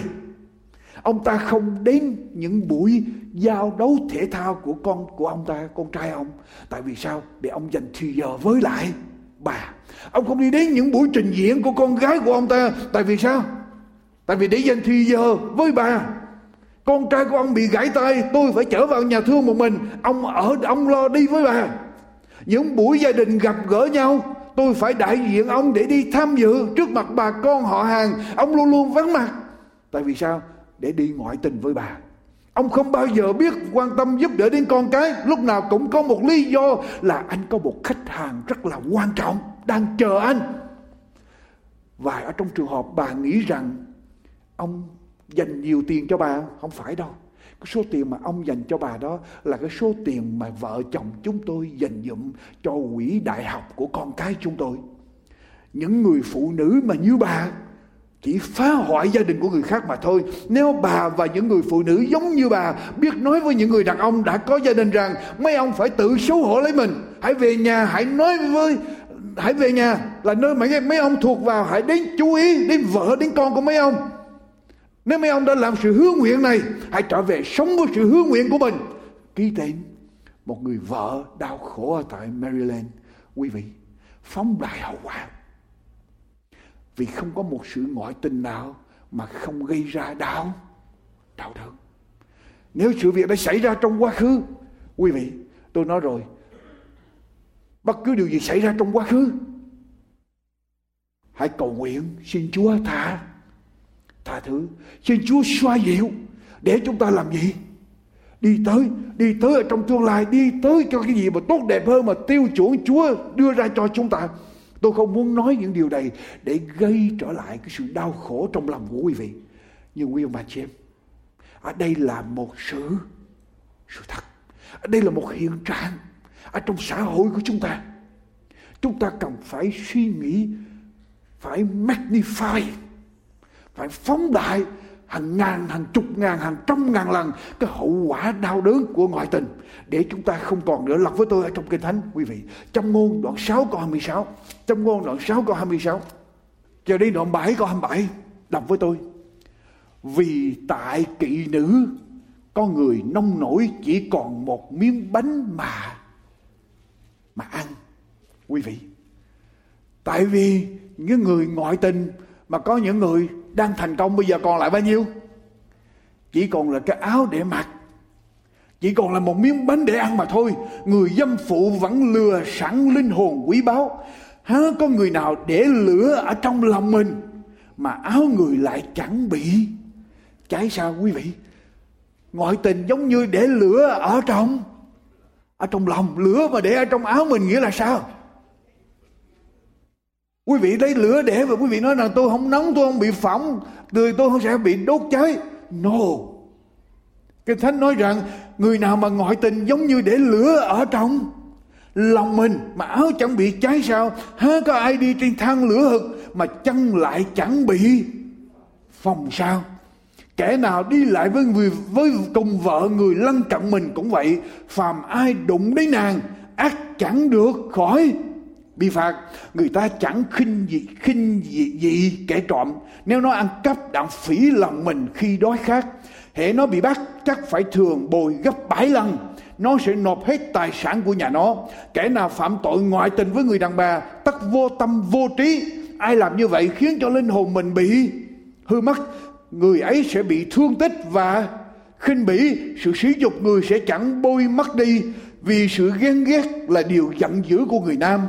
Ông ta không đến những buổi giao đấu thể thao của con, của ông ta, con trai ông. Tại vì sao? Để ông dành thời giờ với lại bà. Ông không đi đến những buổi trình diễn của con gái của ông ta. Tại vì sao? Tại vì để dành thời giờ với bà con trai của ông bị gãy tay, tôi phải trở vào nhà thương một mình. Ông ở, ông lo đi với bà. Những buổi gia đình gặp gỡ nhau, tôi phải đại diện ông để đi tham dự trước mặt bà con họ hàng. Ông luôn luôn vắng mặt. Tại vì sao? Để đi ngoại tình với bà. Ông không bao giờ biết quan tâm giúp đỡ đến con cái. Lúc nào cũng có một lý do là anh có một khách hàng rất là quan trọng, đang chờ anh. Và ở trong trường hợp bà nghĩ rằng ông dành nhiều tiền cho bà? Không phải đâu. Cái số tiền mà ông dành cho bà đó là cái số tiền mà vợ chồng chúng tôi dành dụm cho quỹ đại học của con cái chúng tôi. Những người phụ nữ mà như bà chỉ phá hoại gia đình của người khác mà thôi. Nếu bà và những người phụ nữ giống như bà biết nói với những người đàn ông đã có gia đình rằng mấy ông phải tự xấu hổ lấy mình, hãy về nhà, hãy nói với, hãy về nhà là nơi mà mấy ông thuộc vào, hãy đến chú ý đến vợ, đến con của mấy ông nếu mấy ông đã làm sự hứa nguyện này, hãy trở về sống với sự hứa nguyện của mình. Ký tên, một người vợ đau khổ ở tại Maryland. Quý vị, phóng đại hậu quả. Vì không có một sự ngoại tình nào mà không gây ra đau đau đớn. Nếu sự việc đã xảy ra trong quá khứ, quý vị, tôi nói rồi, bất cứ điều gì xảy ra trong quá khứ, hãy cầu nguyện xin chúa tha tha thứ xin chúa xoa dịu để chúng ta làm gì đi tới đi tới ở trong tương lai đi tới cho cái gì mà tốt đẹp hơn mà tiêu chuẩn chúa đưa ra cho chúng ta Tôi không muốn nói những điều này để gây trở lại cái sự đau khổ trong lòng của quý vị. Nhưng quý ông bà chị em, ở đây là một sự sự thật. Ở đây là một hiện trạng ở trong xã hội của chúng ta. Chúng ta cần phải suy nghĩ, phải magnify, phải phóng đại hàng ngàn, hàng chục ngàn, hàng trăm ngàn lần cái hậu quả đau đớn của ngoại tình. Để chúng ta không còn nữa. Lọc với tôi ở trong kinh thánh quý vị. Trong ngôn đoạn 6 câu 26 trong ngôn đoạn 6 câu 26 giờ đi đoạn 7 câu 27 đọc với tôi. Vì tại kỵ nữ có người nông nổi chỉ còn một miếng bánh mà mà ăn. Quý vị. Tại vì những người ngoại tình mà có những người đang thành công bây giờ còn lại bao nhiêu? Chỉ còn là cái áo để mặc. Chỉ còn là một miếng bánh để ăn mà thôi. Người dâm phụ vẫn lừa sẵn linh hồn quý báu. Há có người nào để lửa ở trong lòng mình mà áo người lại chẳng bị? Cháy sao quý vị? Ngoại tình giống như để lửa ở trong ở trong lòng. Lửa mà để ở trong áo mình nghĩa là sao? Quý vị lấy lửa để và quý vị nói rằng tôi không nóng, tôi không bị phỏng, người tôi không sẽ bị đốt cháy. No. Kinh Thánh nói rằng, người nào mà ngoại tình giống như để lửa ở trong lòng mình, mà áo chẳng bị cháy sao? Há có ai đi trên thang lửa hực mà chân lại chẳng bị phòng sao? Kẻ nào đi lại với người, với cùng vợ người lân cận mình cũng vậy. Phàm ai đụng đến nàng, ác chẳng được khỏi bị phạt người ta chẳng khinh gì khinh gì, gì kẻ trộm. Nếu nó ăn cắp đặng phỉ lòng mình khi đói khát hệ nó bị bắt chắc phải thường bồi gấp bảy lần nó sẽ nộp hết tài sản của nhà nó. Kẻ nào phạm tội ngoại tình với người đàn bà tất vô tâm vô trí. Ai làm như vậy khiến cho linh hồn mình bị hư mất. Người ấy sẽ bị thương tích và khinh bỉ. Sự sỉ nhục người sẽ chẳng bôi mất đi vì sự ghen ghét là điều giận dữ của người nam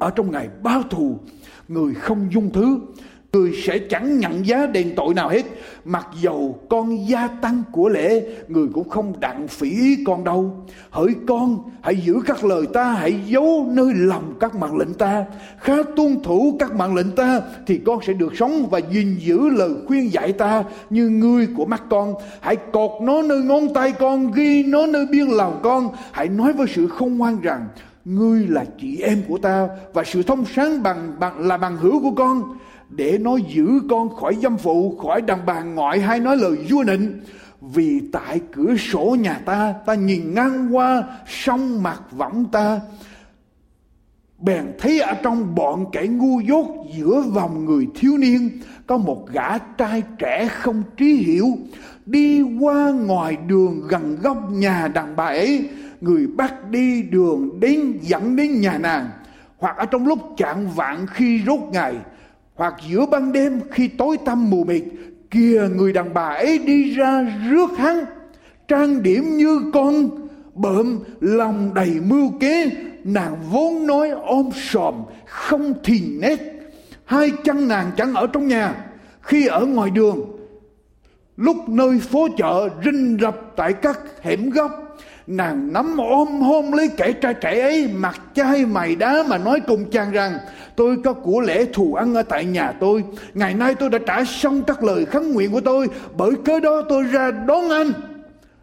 ở trong ngày báo thù, người không dung thứ, người sẽ chẳng nhận giá đền tội nào hết. Mặc dầu con gia tăng của lễ, người cũng không đặng phỉ con đâu. Hỡi con, hãy giữ các lời ta, hãy giấu nơi lòng các mạng lệnh ta. Khá tuân thủ các mạng lệnh ta, thì con sẽ được sống và gìn giữ lời khuyên dạy ta như ngươi của mắt con. Hãy cột nó nơi ngón tay con, ghi nó nơi biên lòng con. Hãy nói với sự không ngoan rằng ngươi là chị em của ta và sự thông sáng bằng, bằng là bằng hữu của con để nó giữ con khỏi dâm phụ khỏi đàn bà ngoại hay nói lời vua nịnh. Vì tại cửa sổ nhà ta ta nhìn ngang qua sông mặt võng ta. Bèn thấy ở trong bọn kẻ ngu dốt giữa vòng người thiếu niên có một gã trai trẻ không trí hiểu đi qua ngoài đường gần góc nhà đàn bà ấy người bắt đi đường đến dẫn đến nhà nàng, hoặc ở trong lúc chạng vạn khi rốt ngày, hoặc giữa ban đêm khi tối tăm mù mịt, kìa người đàn bà ấy đi ra rước hắn, trang điểm như con bợm, lòng đầy mưu kế, nàng vốn nói ôm sòm, không thì nét. Hai chân nàng chẳng ở trong nhà, khi ở ngoài đường, lúc nơi phố chợ rinh rập tại các hẻm góc nàng nắm ôm, hôn lấy kẻ trai trẻ ấy mặt chai mày đá mà nói cùng chàng rằng, tôi có của lễ thù ăn ở tại nhà tôi. Ngày nay tôi đã trả xong các lời khấn nguyện của tôi, bởi cớ đó tôi ra đón anh.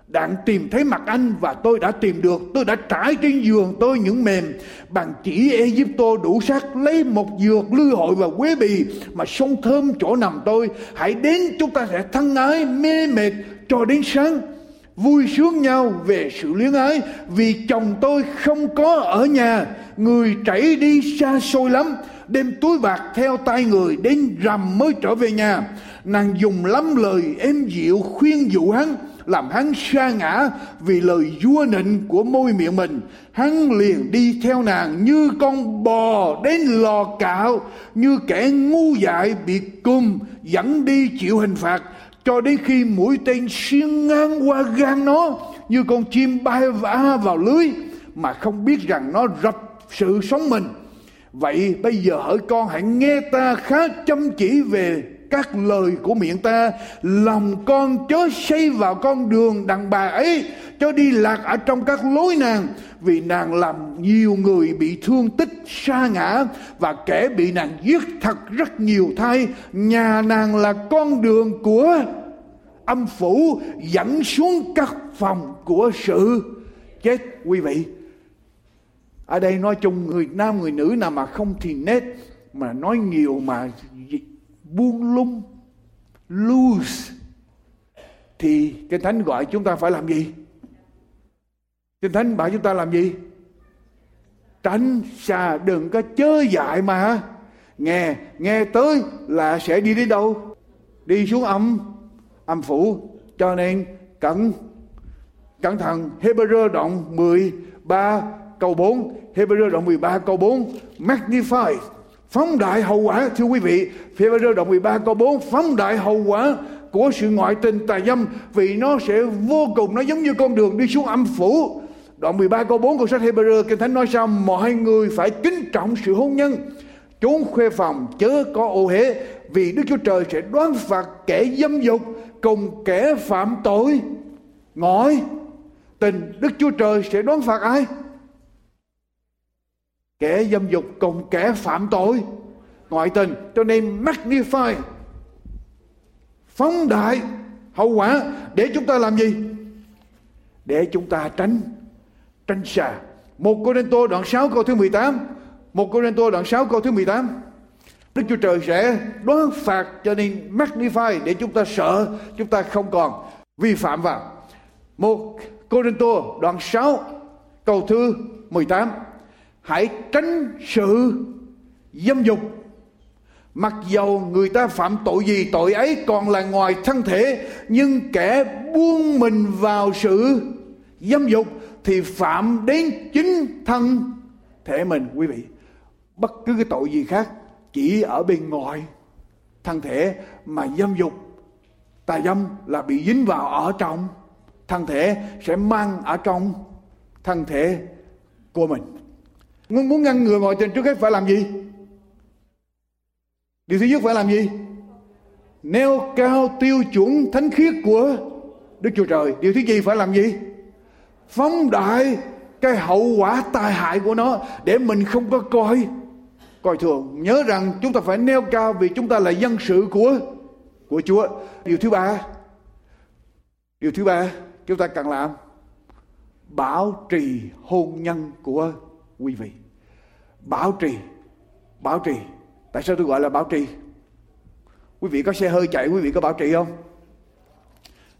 Đặng tìm thấy mặt anh và tôi đã tìm được. Tôi đã trải trên giường tôi những mềm. Bằng chỉ Egypto đủ sắc lấy một dược lư hội và quế bì mà sông thơm chỗ nằm tôi. Hãy đến chúng ta sẽ thân ái, mê mệt cho đến sáng vui sướng nhau về sự luyến ái. Vì chồng tôi không có ở nhà, người chảy đi xa xôi lắm. Đem túi bạc theo tay người, đến rằm mới trở về nhà. Nàng dùng lắm lời êm dịu khuyên dụ hắn, làm hắn sa ngã vì lời vua nịnh của môi miệng mình. Hắn liền đi theo nàng như con bò đến lò cạo, như kẻ ngu dại bị cùm dẫn đi chịu hình phạt cho đến khi mũi tên xuyên ngang qua gan nó, như con chim bay vã vào lưới, mà không biết rằng nó rập sự sống mình. Vậy bây giờ hỡi con hãy nghe ta khá chăm chỉ về các lời của miệng ta lòng con chớ xây vào con đường đàn bà ấy, cho đi lạc ở trong các lối nàng. Vì nàng làm nhiều người bị thương tích sa ngã, và kẻ bị nàng giết thật rất nhiều thay nhà nàng là con đường của âm phủ dẫn xuống các phòng của sự chết. Quý vị, ở đây nói chung người nam, người nữ nào mà không thì nết, mà nói nhiều mà buông lung, loose, thì kinh thánh gọi chúng ta phải làm gì? Kinh thánh bảo chúng ta làm gì? Tránh xa, đừng có chớ dại mà. Nghe nghe tới là sẽ đi đến đâu? Đi xuống âm âm phủ. Cho nên cẩn cẩn thận. Hebrew đoạn 13 câu 4 Hebrew đoạn 13 câu 4 magnify phóng đại hậu quả, thưa quý vị Hebrew đoạn 13 câu 4 phóng đại hậu quả của sự ngoại tình tà dâm, vì nó sẽ vô cùng, nó giống như con đường đi xuống âm phủ. Đoạn 13 câu 4 của sách Hebrew kinh thánh nói sao? Mọi người phải kính trọng sự hôn nhân. Trốn khuê phòng chớ có ô hế vì Đức Chúa Trời sẽ đoán phạt kẻ dâm dục cùng kẻ phạm tội. Ngõi tình Đức Chúa Trời sẽ đoán phạt ai? Kẻ dâm dục cùng kẻ phạm tội ngoại tình, cho nên magnify phóng đại, hậu quả, để chúng ta làm gì để chúng ta tránh tránh xa. Một Cô Rinh Tô đoạn 6 câu thứ 18. Một Cô Rinh Tô đoạn 6 câu thứ 18. Đức Chúa Trời sẽ đoán phạt, cho nên magnify, để chúng ta sợ, chúng ta không còn vi phạm vào. Một Cô Rinh Tô đoạn 6 câu thứ 18. Hãy tránh sự dâm dục. Mặc dầu người ta phạm tội gì, tội ấy còn là ngoài thân thể, Nhưng kẻ buông mình vào sự dâm dục Thì phạm đến chính thân thể mình, quý vị. Bất cứ cái tội gì khác, chỉ ở bên ngoài thân thể mà dâm dục. Tà dâm là bị dính vào ở trong thân thể, sẽ mang ở trong thân thể của mình muốn muốn ngăn ngừa ngoại tình trước hết phải làm gì? Điều thứ nhất phải làm gì? Nêu cao tiêu chuẩn thánh khiết của đức chúa trời. Điều thứ gì phải làm gì? Phóng đại cái hậu quả tai hại của nó để mình không có coi. Coi thường. Nhớ rằng chúng ta phải nêu cao vì chúng ta là dân sự của của Chúa. Điều thứ ba. Điều thứ ba, chúng ta cần làm? Bảo trì hôn nhân của quý vị. Bảo trì. Bảo trì. Tại sao tôi gọi là bảo trì? Quý vị có xe hơi chạy, quý vị có bảo trì không?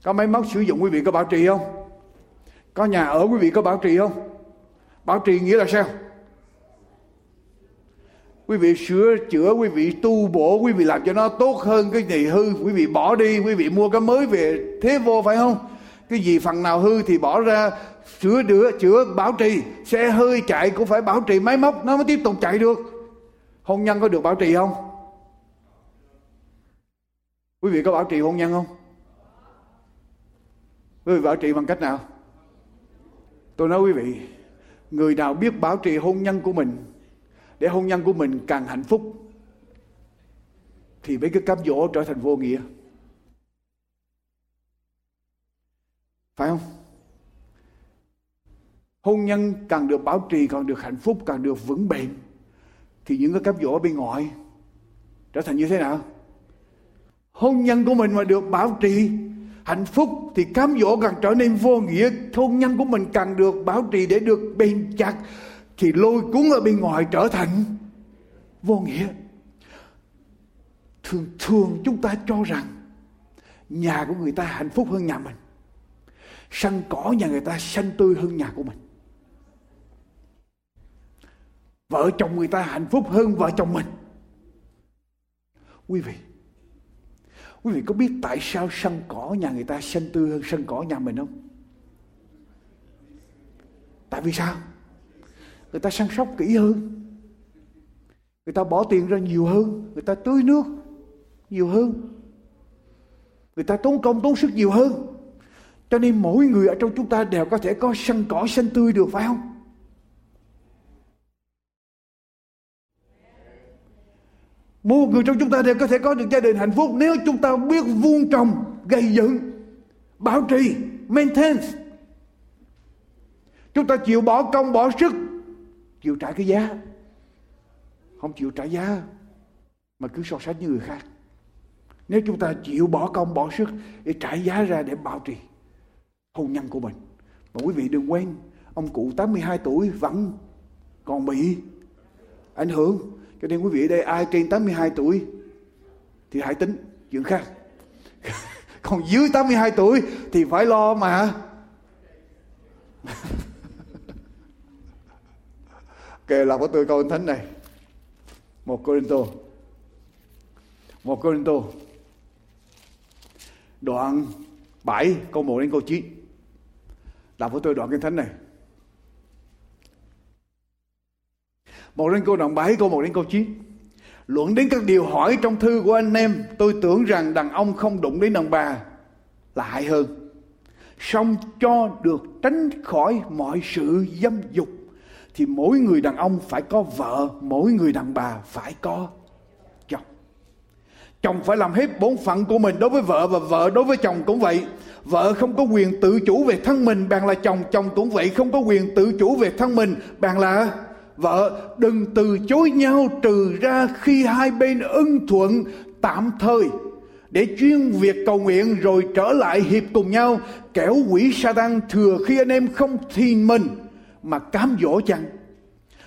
Có máy móc sử dụng, quý vị có bảo trì không? Có nhà ở, quý vị có bảo trì không? Bảo trì nghĩa là sao? Quý vị sửa chữa, quý vị tu bổ, quý vị làm cho nó tốt hơn cái gì hư. Quý vị bỏ đi, quý vị mua cái mới về thế vô phải không? Cái gì phần nào hư thì bỏ ra, sửa chữa chữa, bảo trì. Xe hơi chạy cũng phải bảo trì máy móc, nó mới tiếp tục chạy được. Hôn nhân có được bảo trì không? Quý vị có bảo trì hôn nhân không? Quý vị bảo trì bằng cách nào? Tôi nói quý vị, người nào biết bảo trì hôn nhân của mình, để hôn nhân của mình càng hạnh phúc, thì mấy cái cám dỗ trở thành vô nghĩa. Phải không? Hôn nhân càng được bảo trì, càng được hạnh phúc, càng được vững bền, thì những cái cám dỗ bên ngoài trở thành như thế nào? Hôn nhân của mình mà được bảo trì hạnh phúc, thì cám dỗ càng trở nên vô nghĩa. Hôn nhân của mình càng được bảo trì để được bền chặt, thì lôi cuốn ở bên ngoài trở thành vô nghĩa. Thường thường chúng ta cho rằng nhà của người ta hạnh phúc hơn nhà mình sân cỏ nhà người ta xanh tươi hơn nhà của mình. Vợ chồng người ta hạnh phúc hơn vợ chồng mình. Quý vị quý vị có biết tại sao sân cỏ nhà người ta xanh tươi hơn sân cỏ nhà mình không? Tại vì sao? Người ta săn sóc kỹ hơn. Người ta bỏ tiền ra nhiều hơn. Người ta tưới nước nhiều hơn. Người ta tốn công tốn sức nhiều hơn cho nên mỗi người ở trong chúng ta đều có thể có sân cỏ xanh tươi được phải không? Mỗi người trong chúng ta đều có thể có được gia đình hạnh phúc nếu chúng ta biết vuông trồng, gây dựng, bảo trì, maintain. Chúng ta chịu bỏ công, bỏ sức chịu trả cái giá. Không chịu trả giá mà cứ so sánh với người khác. Nếu chúng ta chịu bỏ công bỏ sức để trả giá ra để bảo trì hôn nhân của mình. Mà quý vị đừng quên, ông cụ 82 tuổi vẫn còn bị ảnh hưởng. Cho nên quý vị ở đây, ai trên 82 tuổi thì hãy tính chuyện khác. *laughs* Còn dưới 82 tuổi thì phải lo mà. Kể là có tôi câu thánh này. Một Corinto. Một Corinto. Đoạn 7 câu 1 đến câu 9 đọc với tôi đoạn kinh thánh này. Một đến câu đoạn 7 câu một đến câu 9 Luận đến các điều hỏi trong thư của anh em, Tôi tưởng rằng đàn ông không đụng đến đàn bà Là hại hơn. Song cho được tránh khỏi mọi sự dâm dục, thì mỗi người đàn ông phải có vợ, mỗi người đàn bà phải có chồng. Chồng phải làm hết bổn phận của mình đối với vợ và vợ đối với chồng cũng vậy vợ không có quyền tự chủ về thân mình, bạn là chồng chồng cũng vậy, không có quyền tự chủ về thân mình. Bạn là vợ, đừng từ chối nhau trừ ra khi hai bên ưng thuận, tạm thời. Để chuyên việc cầu nguyện rồi trở lại hiệp cùng nhau, kẻo quỷ sa tăng thừa khi anh em không thiền mình, mà cám dỗ chăng?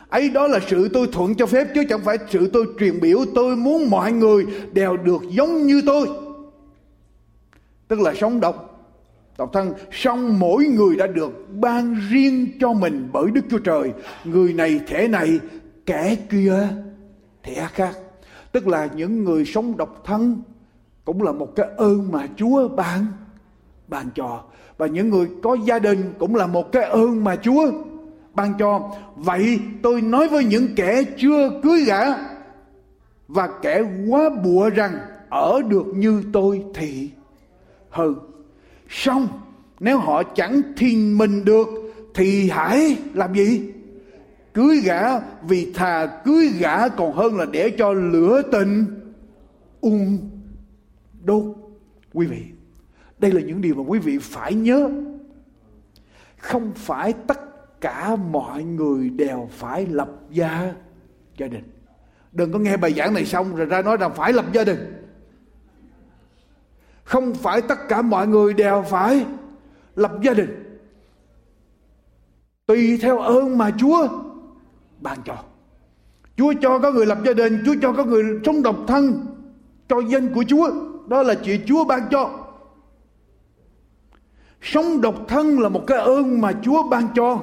Ấy đó là sự tôi thuận cho phép, chứ chẳng phải sự tôi truyền biểu tôi muốn mọi người đều được giống như tôi. Tức là sống độc độc thân, song mỗi người đã được ban riêng cho mình bởi đức chúa trời. Người này thể này, kẻ kia thể khác. Tức là những người sống độc thân cũng là một cái ơn mà chúa ban ban cho. Và những người có gia đình cũng là một cái ơn mà chúa ban cho. Vậy tôi nói với những kẻ chưa cưới gả và kẻ quá bụa rằng, ở được như tôi thì hơn xong, nếu họ chẳng thiên mình được, thì hãy làm gì? Cưới gả, vì thà cưới gả còn hơn là để cho lửa tình. Ung đốt, quý vị. Đây là những điều mà quý vị phải nhớ. Không phải tất cả mọi người đều phải lập gia gia đình. Đừng có nghe bài giảng này xong rồi ra nói rằng phải lập gia đình không phải tất cả mọi người đều phải lập gia đình. Tùy theo ơn mà chúa ban cho. Chúa cho có người lập gia đình, chúa cho có người sống độc thân cho danh của chúa. Đó là chuyện chúa ban cho. Sống độc thân là một cái ơn mà chúa ban cho.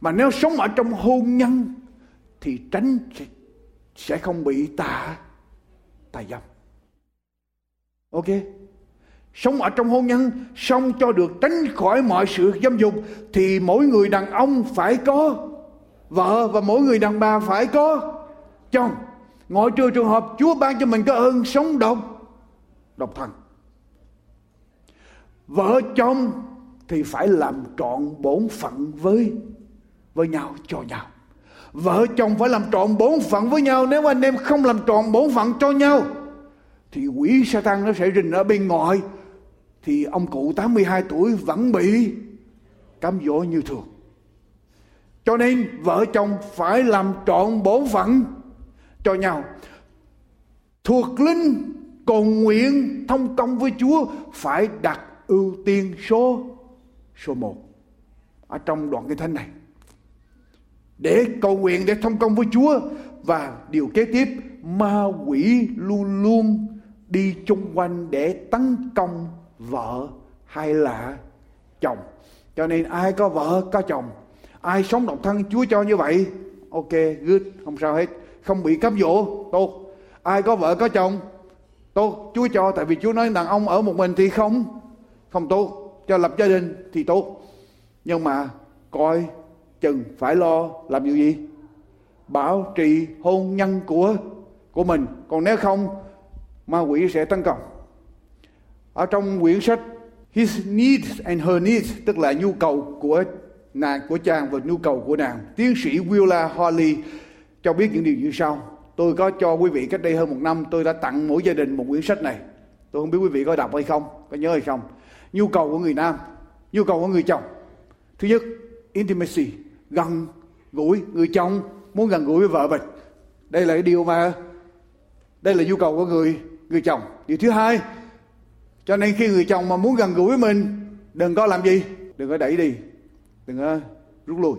Mà nếu sống ở trong hôn nhân thì tránh sẽ không bị tà tà dâm ok. Sống ở trong hôn nhân xong cho được tránh khỏi mọi sự dâm dục, thì mỗi người đàn ông phải có, vợ và mỗi người đàn bà phải có. Chồng, ngoại trừ trường hợp chúa ban cho mình cái ơn sống độc độc thân. Vợ chồng thì phải làm trọn bổn phận với với nhau, cho nhau. Vợ chồng phải làm trọn bổn phận với nhau, nếu anh em không làm trọn bổn phận cho nhau thì quỷ sa nó sẽ rình ở bên ngoài. Thì ông cụ 82 tuổi vẫn bị cám dỗ như thường. Cho nên vợ chồng phải làm trọn bổn phận cho nhau. Thuộc linh cầu nguyện thông công với Chúa phải đặt ưu tiên số số một ở trong đoạn kinh thánh này. Để cầu nguyện để thông công với Chúa và điều kế tiếp, ma quỷ luôn luôn đi chung quanh để tấn công vợ hay là chồng. Cho nên ai có vợ, có chồng. Ai sống độc thân, Chúa cho như vậy. Ok, good. Không sao hết. Không bị cám dỗ. Tốt. Ai có vợ, có chồng. Tốt. Chúa cho, tại vì Chúa nói đàn ông ở một mình thì không không tốt. Cho lập gia đình thì tốt. Nhưng mà coi chừng phải lo làm điều gì? Bảo trì hôn nhân của của mình. Còn nếu không ma quỷ sẽ tấn công. Ở trong quyển sách His needs and her needs, tức là nhu cầu của nàng, của chàng và nhu cầu của nàng, tiến sĩ Willa Holly cho biết những điều như sau. Tôi có cho quý vị cách đây hơn một năm, tôi đã tặng mỗi gia đình một quyển sách này. Tôi không biết quý vị có đọc hay không, có nhớ hay không. Nhu cầu của người nam, nhu cầu của người chồng. Thứ nhất, intimacy, gần gũi, người chồng muốn gần gũi với vợ mình. Đây là cái điều mà, đây là nhu cầu của người người chồng. Điều thứ hai, cho nên khi người chồng mà muốn gần gũi với mình, đừng có làm gì, đừng có đẩy đi, đừng có rút lui.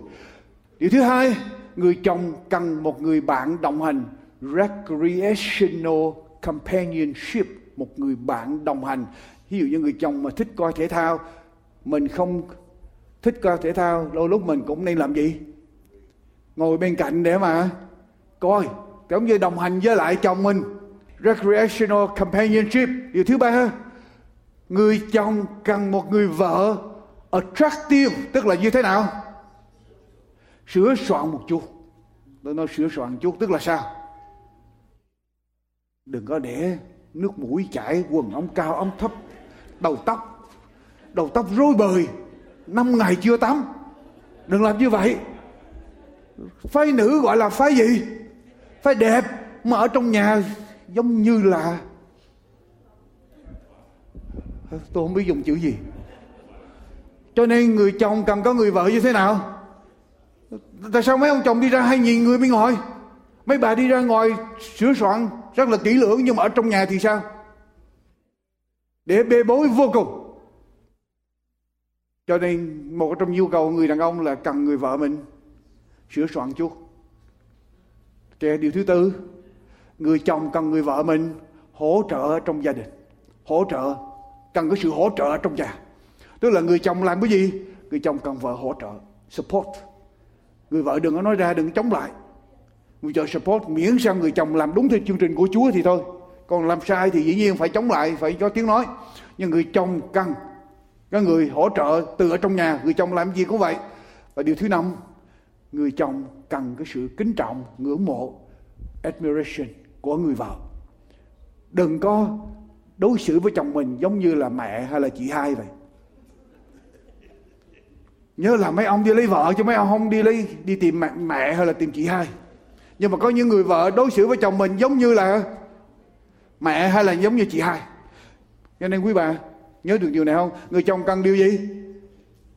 Điều thứ hai, người chồng cần một người bạn đồng hành. Recreational companionship, một người bạn đồng hành. Ví dụ như người chồng mà thích coi thể thao, mình không thích coi thể thao, đôi lúc mình cũng nên làm gì? Ngồi bên cạnh để mà coi, giống như đồng hành với lại chồng mình recreational companionship. Điều thứ ba, người chồng cần một người vợ attractive, tức là như thế nào? Sửa soạn một chút. Tôi nói sửa soạn một chút, tức là sao? Đừng có để nước mũi chảy, quần ống cao, ống thấp, đầu tóc đầu tóc rối bời, năm ngày chưa tắm. Đừng làm như vậy. Phái nữ gọi là phái gì? Phái đẹp, mà ở trong nhà giống như là tôi không biết dùng chữ gì. Cho nên người chồng cần có người vợ như thế nào? Tại sao mấy ông chồng đi ra hay nhìn người bên ngoài? Mấy bà đi ra ngoài sửa soạn rất là kỹ lưỡng, nhưng mà ở trong nhà thì sao? Để bê bối vô cùng. Cho nên một trong nhu cầu người đàn ông là cần người vợ mình sửa soạn chút Kể điều thứ tư người chồng cần người vợ mình hỗ trợ trong gia đình, hỗ trợ, cần có sự hỗ trợ trong nhà. Tức là người chồng làm cái gì? Người chồng cần vợ hỗ trợ, support. Người vợ đừng có nói ra, đừng chống lại. Người vợ support miễn sao người chồng làm đúng theo chương trình của Chúa thì thôi. Còn làm sai thì dĩ nhiên phải chống lại, phải có tiếng nói. Nhưng người chồng cần có người hỗ trợ từ ở trong nhà. Người chồng làm gì cũng vậy. Và điều thứ năm, người chồng cần cái sự kính trọng, ngưỡng mộ, admiration của người vợ đừng có đối xử với chồng mình giống như là mẹ hay là chị hai vậy. Nhớ là mấy ông đi lấy vợ chứ mấy ông không đi lấy đi tìm mẹ, mẹ hay là tìm chị hai. Nhưng mà có những người vợ đối xử với chồng mình giống như là mẹ hay là giống như chị hai. Cho nên quý bà nhớ được điều này không? Người chồng cần điều gì?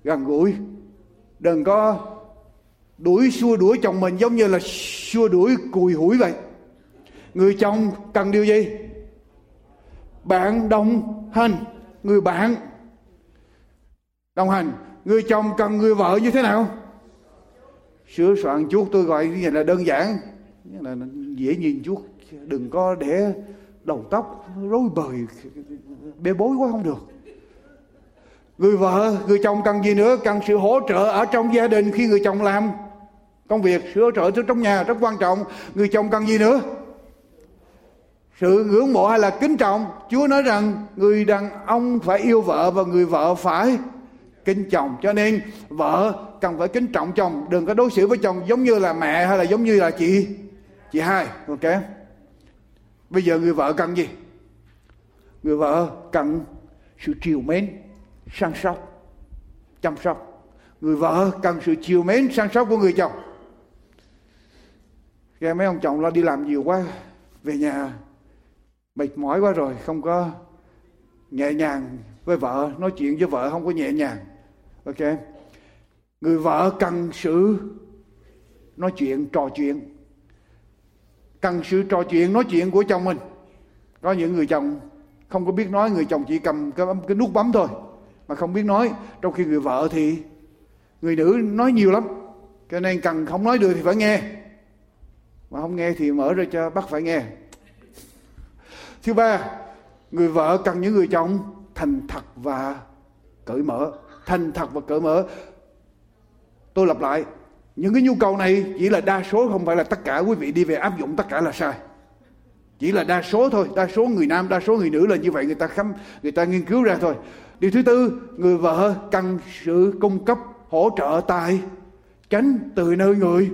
Gần gũi. Đừng có đuổi xua đuổi chồng mình giống như là xua đuổi cùi hủi vậy người chồng cần điều gì? Bạn đồng hành, người bạn đồng hành. Người chồng cần người vợ như thế nào? Sửa soạn chút tôi gọi như vậy là đơn giản. Là dễ nhìn chút đừng có để đầu tóc rối bời, bê bối quá không được. Người vợ, người chồng cần gì nữa? Cần sự hỗ trợ ở trong gia đình khi người chồng làm công việc. Sửa hỗ trợ trong nhà rất quan trọng. Người chồng cần gì nữa? Sự ngưỡng mộ hay là kính trọng, chúa nói rằng người đàn ông phải yêu vợ và người vợ phải kính chồng cho nên, vợ cần phải kính trọng chồng, đừng có đối xử với chồng giống như là mẹ hay là giống như là chị chị hai, ok? Bây giờ người vợ cần gì? Người vợ cần sự chiều mến, săn sóc, chăm sóc. Người vợ cần sự chiều mến, săn sóc của người chồng. Nghe mấy ông chồng lo đi làm nhiều quá, về nhà mệt mỏi quá rồi không có nhẹ nhàng với vợ nói chuyện với vợ không có nhẹ nhàng. Ok? Người vợ cần sự nói chuyện trò chuyện. Cần sự trò chuyện nói chuyện của chồng mình. Có những người chồng không có biết nói người chồng chỉ cầm cái, cái nút bấm thôi mà không biết nói. Trong khi người vợ thì người nữ nói nhiều lắm. Cho nên cần không nói được thì phải nghe. Mà không nghe thì mở ra cho bắt phải nghe thứ ba, người vợ cần những người chồng thành thật và cởi mở. Thành thật và cởi mở. Tôi lặp lại, những cái nhu cầu này chỉ là đa số, không phải là tất cả. Quý vị đi về áp dụng tất cả là sai. Chỉ là đa số thôi, đa số người nam, đa số người nữ là như vậy. Người ta khám, người ta nghiên cứu ra thôi. Điều thứ tư, người vợ cần sự cung cấp, hỗ trợ tài, tránh từ nơi người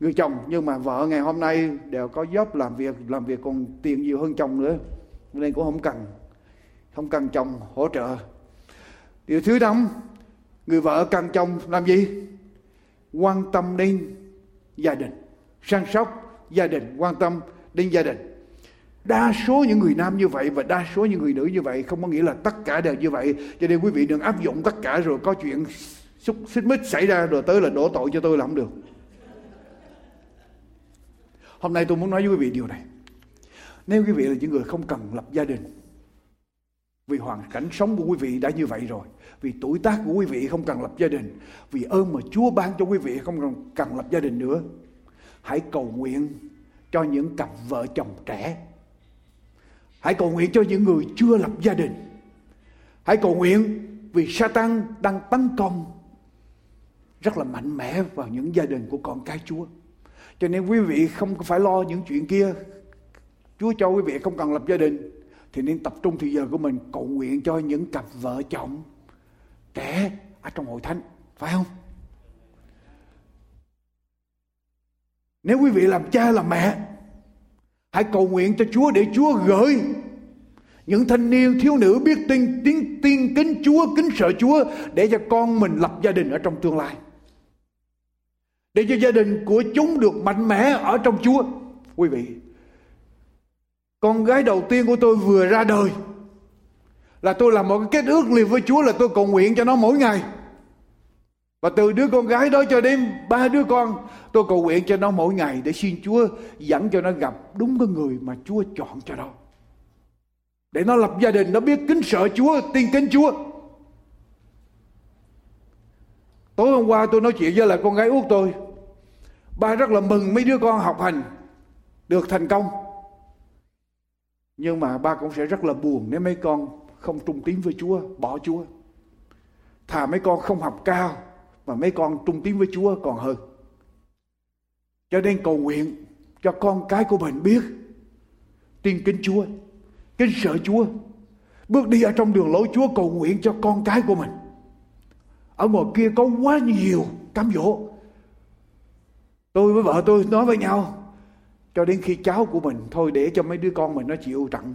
người chồng, nhưng mà vợ ngày hôm nay đều có job làm việc làm việc còn tiền nhiều hơn chồng nữa, nên cũng không cần không cần chồng hỗ trợ. Điều thứ năm, người vợ cần chồng làm gì? Quan tâm đến gia đình, săn sóc gia đình, quan tâm đến gia đình. Đa số những người nam như vậy và đa số những người nữ như vậy không có nghĩa là tất cả đều như vậy. Cho nên quý vị đừng áp dụng tất cả rồi có chuyện xúc xích mích xảy ra rồi tới là đổ tội cho tôi là không được hôm nay tôi muốn nói với quý vị điều này. Nếu quý vị là những người không cần lập gia đình vì hoàn cảnh sống của quý vị đã như vậy rồi vì tuổi tác của quý vị không cần lập gia đình vì ơn mà chúa ban cho quý vị không cần, cần lập gia đình nữa hãy cầu nguyện cho những cặp vợ chồng trẻ. Hãy cầu nguyện cho những người chưa lập gia đình. Hãy cầu nguyện vì Satan đang tấn công rất là mạnh mẽ vào những gia đình của con cái Chúa. Cho nên quý vị không phải lo những chuyện kia. Chúa cho quý vị không cần lập gia đình, thì nên tập trung thời giờ của mình cầu nguyện cho những cặp vợ chồng trẻ ở trong hội thánh, phải không nếu quý vị làm cha làm mẹ, hãy cầu nguyện cho Chúa để Chúa gửi những thanh niên, thiếu nữ biết tin tin tin kính Chúa, kính sợ Chúa để cho con mình lập gia đình ở trong tương lai để cho gia đình của chúng được mạnh mẽ ở trong Chúa. Quý vị, con gái đầu tiên của tôi vừa ra đời là tôi làm một cái kết ước liền với Chúa là tôi cầu nguyện cho nó mỗi ngày. Và từ đứa con gái đó cho đến ba đứa con, tôi cầu nguyện cho nó mỗi ngày để xin Chúa dẫn cho nó gặp đúng cái người mà Chúa chọn cho nó. Để nó lập gia đình, nó biết kính sợ Chúa, tin kính Chúa tối hôm qua tôi nói chuyện với lại con gái út tôi. Ba rất là mừng mấy đứa con học hành được thành công. Nhưng mà ba cũng sẽ rất là buồn nếu mấy con không trung tín với Chúa, bỏ Chúa. Thà mấy con không học cao mà mấy con trung tín với Chúa còn hơn. Cho nên cầu nguyện cho con cái của mình biết tin kính Chúa, kính sợ Chúa, bước đi ở trong đường lối Chúa cầu nguyện cho con cái của mình ở ngoài kia có quá nhiều cám dỗ. Tôi với vợ tôi nói với nhau, cho đến khi cháu của mình thôi để cho mấy đứa con mình nó chịu trận.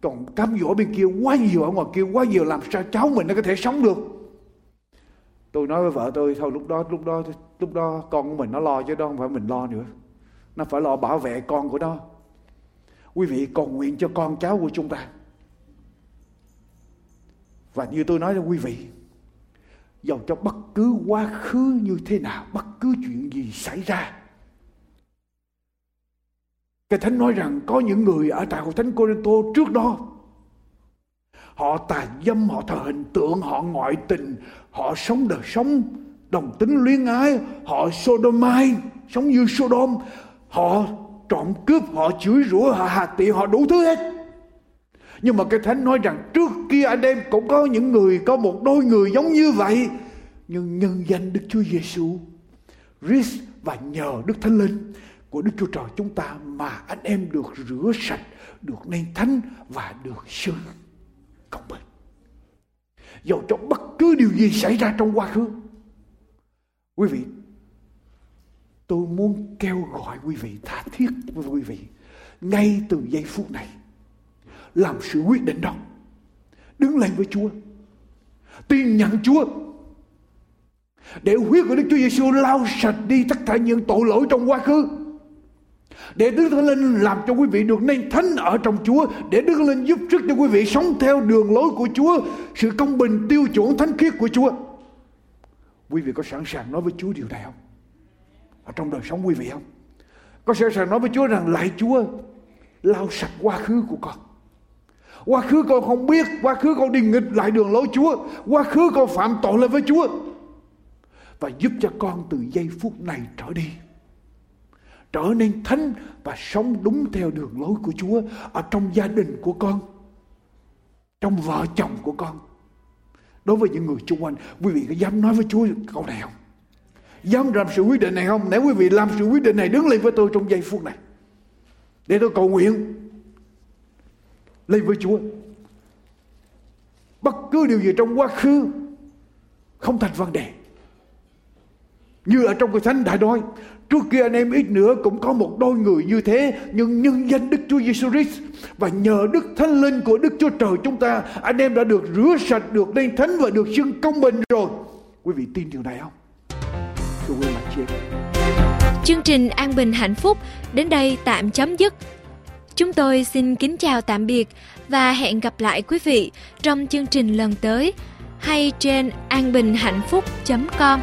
Còn cám dỗ bên kia quá nhiều, ở ngoài kia quá nhiều, làm sao cháu mình nó có thể sống được? Tôi nói với vợ tôi, thôi lúc đó lúc đó lúc đó con của mình nó lo chứ, đó không phải mình lo nữa. Nó phải lo bảo vệ con của nó. Quý vị cầu nguyện cho con cháu của chúng ta. Và như tôi nói cho quý vị dầu cho bất cứ quá khứ như thế nào, bất cứ chuyện gì xảy ra. Cái thánh nói rằng có những người ở tại hội thánh Corinto trước đó, họ tà dâm, họ thờ hình tượng, họ ngoại tình, họ sống đời sống đồng tính luyến ái, họ sodomite sống như sodom. Họ trộm cướp, họ chửi rủa, họ hạt tiện họ đủ thứ hết nhưng mà cái thánh nói rằng trước kia anh em cũng có những người có một đôi người giống như vậy nhưng nhân danh Đức Chúa Giêsu Christ và nhờ Đức Thánh Linh của Đức Chúa Trời chúng ta mà anh em được rửa sạch, được nên thánh và được sự công bình. Dầu cho bất cứ điều gì xảy ra trong quá khứ, quý vị, tôi muốn kêu gọi quý vị tha thiết với quý vị ngay từ giây phút này làm sự quyết định đó. Đứng lên với Chúa. Tin nhận Chúa. Để huyết của Đức Chúa Giêsu lau sạch đi tất cả những tội lỗi trong quá khứ. Để Đức Thánh Linh làm cho quý vị được nên thánh ở trong Chúa. Để Đức Thánh Linh giúp sức cho quý vị sống theo đường lối của Chúa. Sự công bình, tiêu chuẩn, thánh khiết của Chúa. Quý vị có sẵn sàng nói với Chúa điều này không? Ở trong đời sống quý vị không? Có sẵn sàng nói với Chúa rằng lại Chúa, lau sạch quá khứ của con quá khứ con không biết, quá khứ con đi nghịch lại đường lối Chúa. Quá khứ con phạm tội lên với Chúa. Và giúp cho con từ giây phút này trở đi, trở nên thánh và sống đúng theo đường lối của Chúa ở trong gia đình của con, trong vợ chồng của con. Đối với những người xung quanh, quý vị có dám nói với Chúa câu này không? Dám làm sự quyết định này không? Nếu quý vị làm sự quyết định này, đứng lên với tôi trong giây phút này. Để tôi cầu nguyện lên với Chúa. Bất cứ điều gì trong quá khứ không thành vấn đề. Như ở trong cái thánh đã nói Trước kia anh em ít nữa cũng có một đôi người như thế Nhưng nhân danh Đức Chúa Giêsu Christ Và nhờ Đức Thánh Linh của Đức Chúa Trời chúng ta Anh em đã được rửa sạch, được lên thánh và được xưng công bình rồi. Quý vị tin điều này không? Thưa quý bạn chị Chương trình An Bình Hạnh Phúc đến đây tạm chấm dứt. Chúng tôi xin kính chào tạm biệt và hẹn gặp lại quý vị trong chương trình lần tới hay trên anbinhhạnhphúc.com.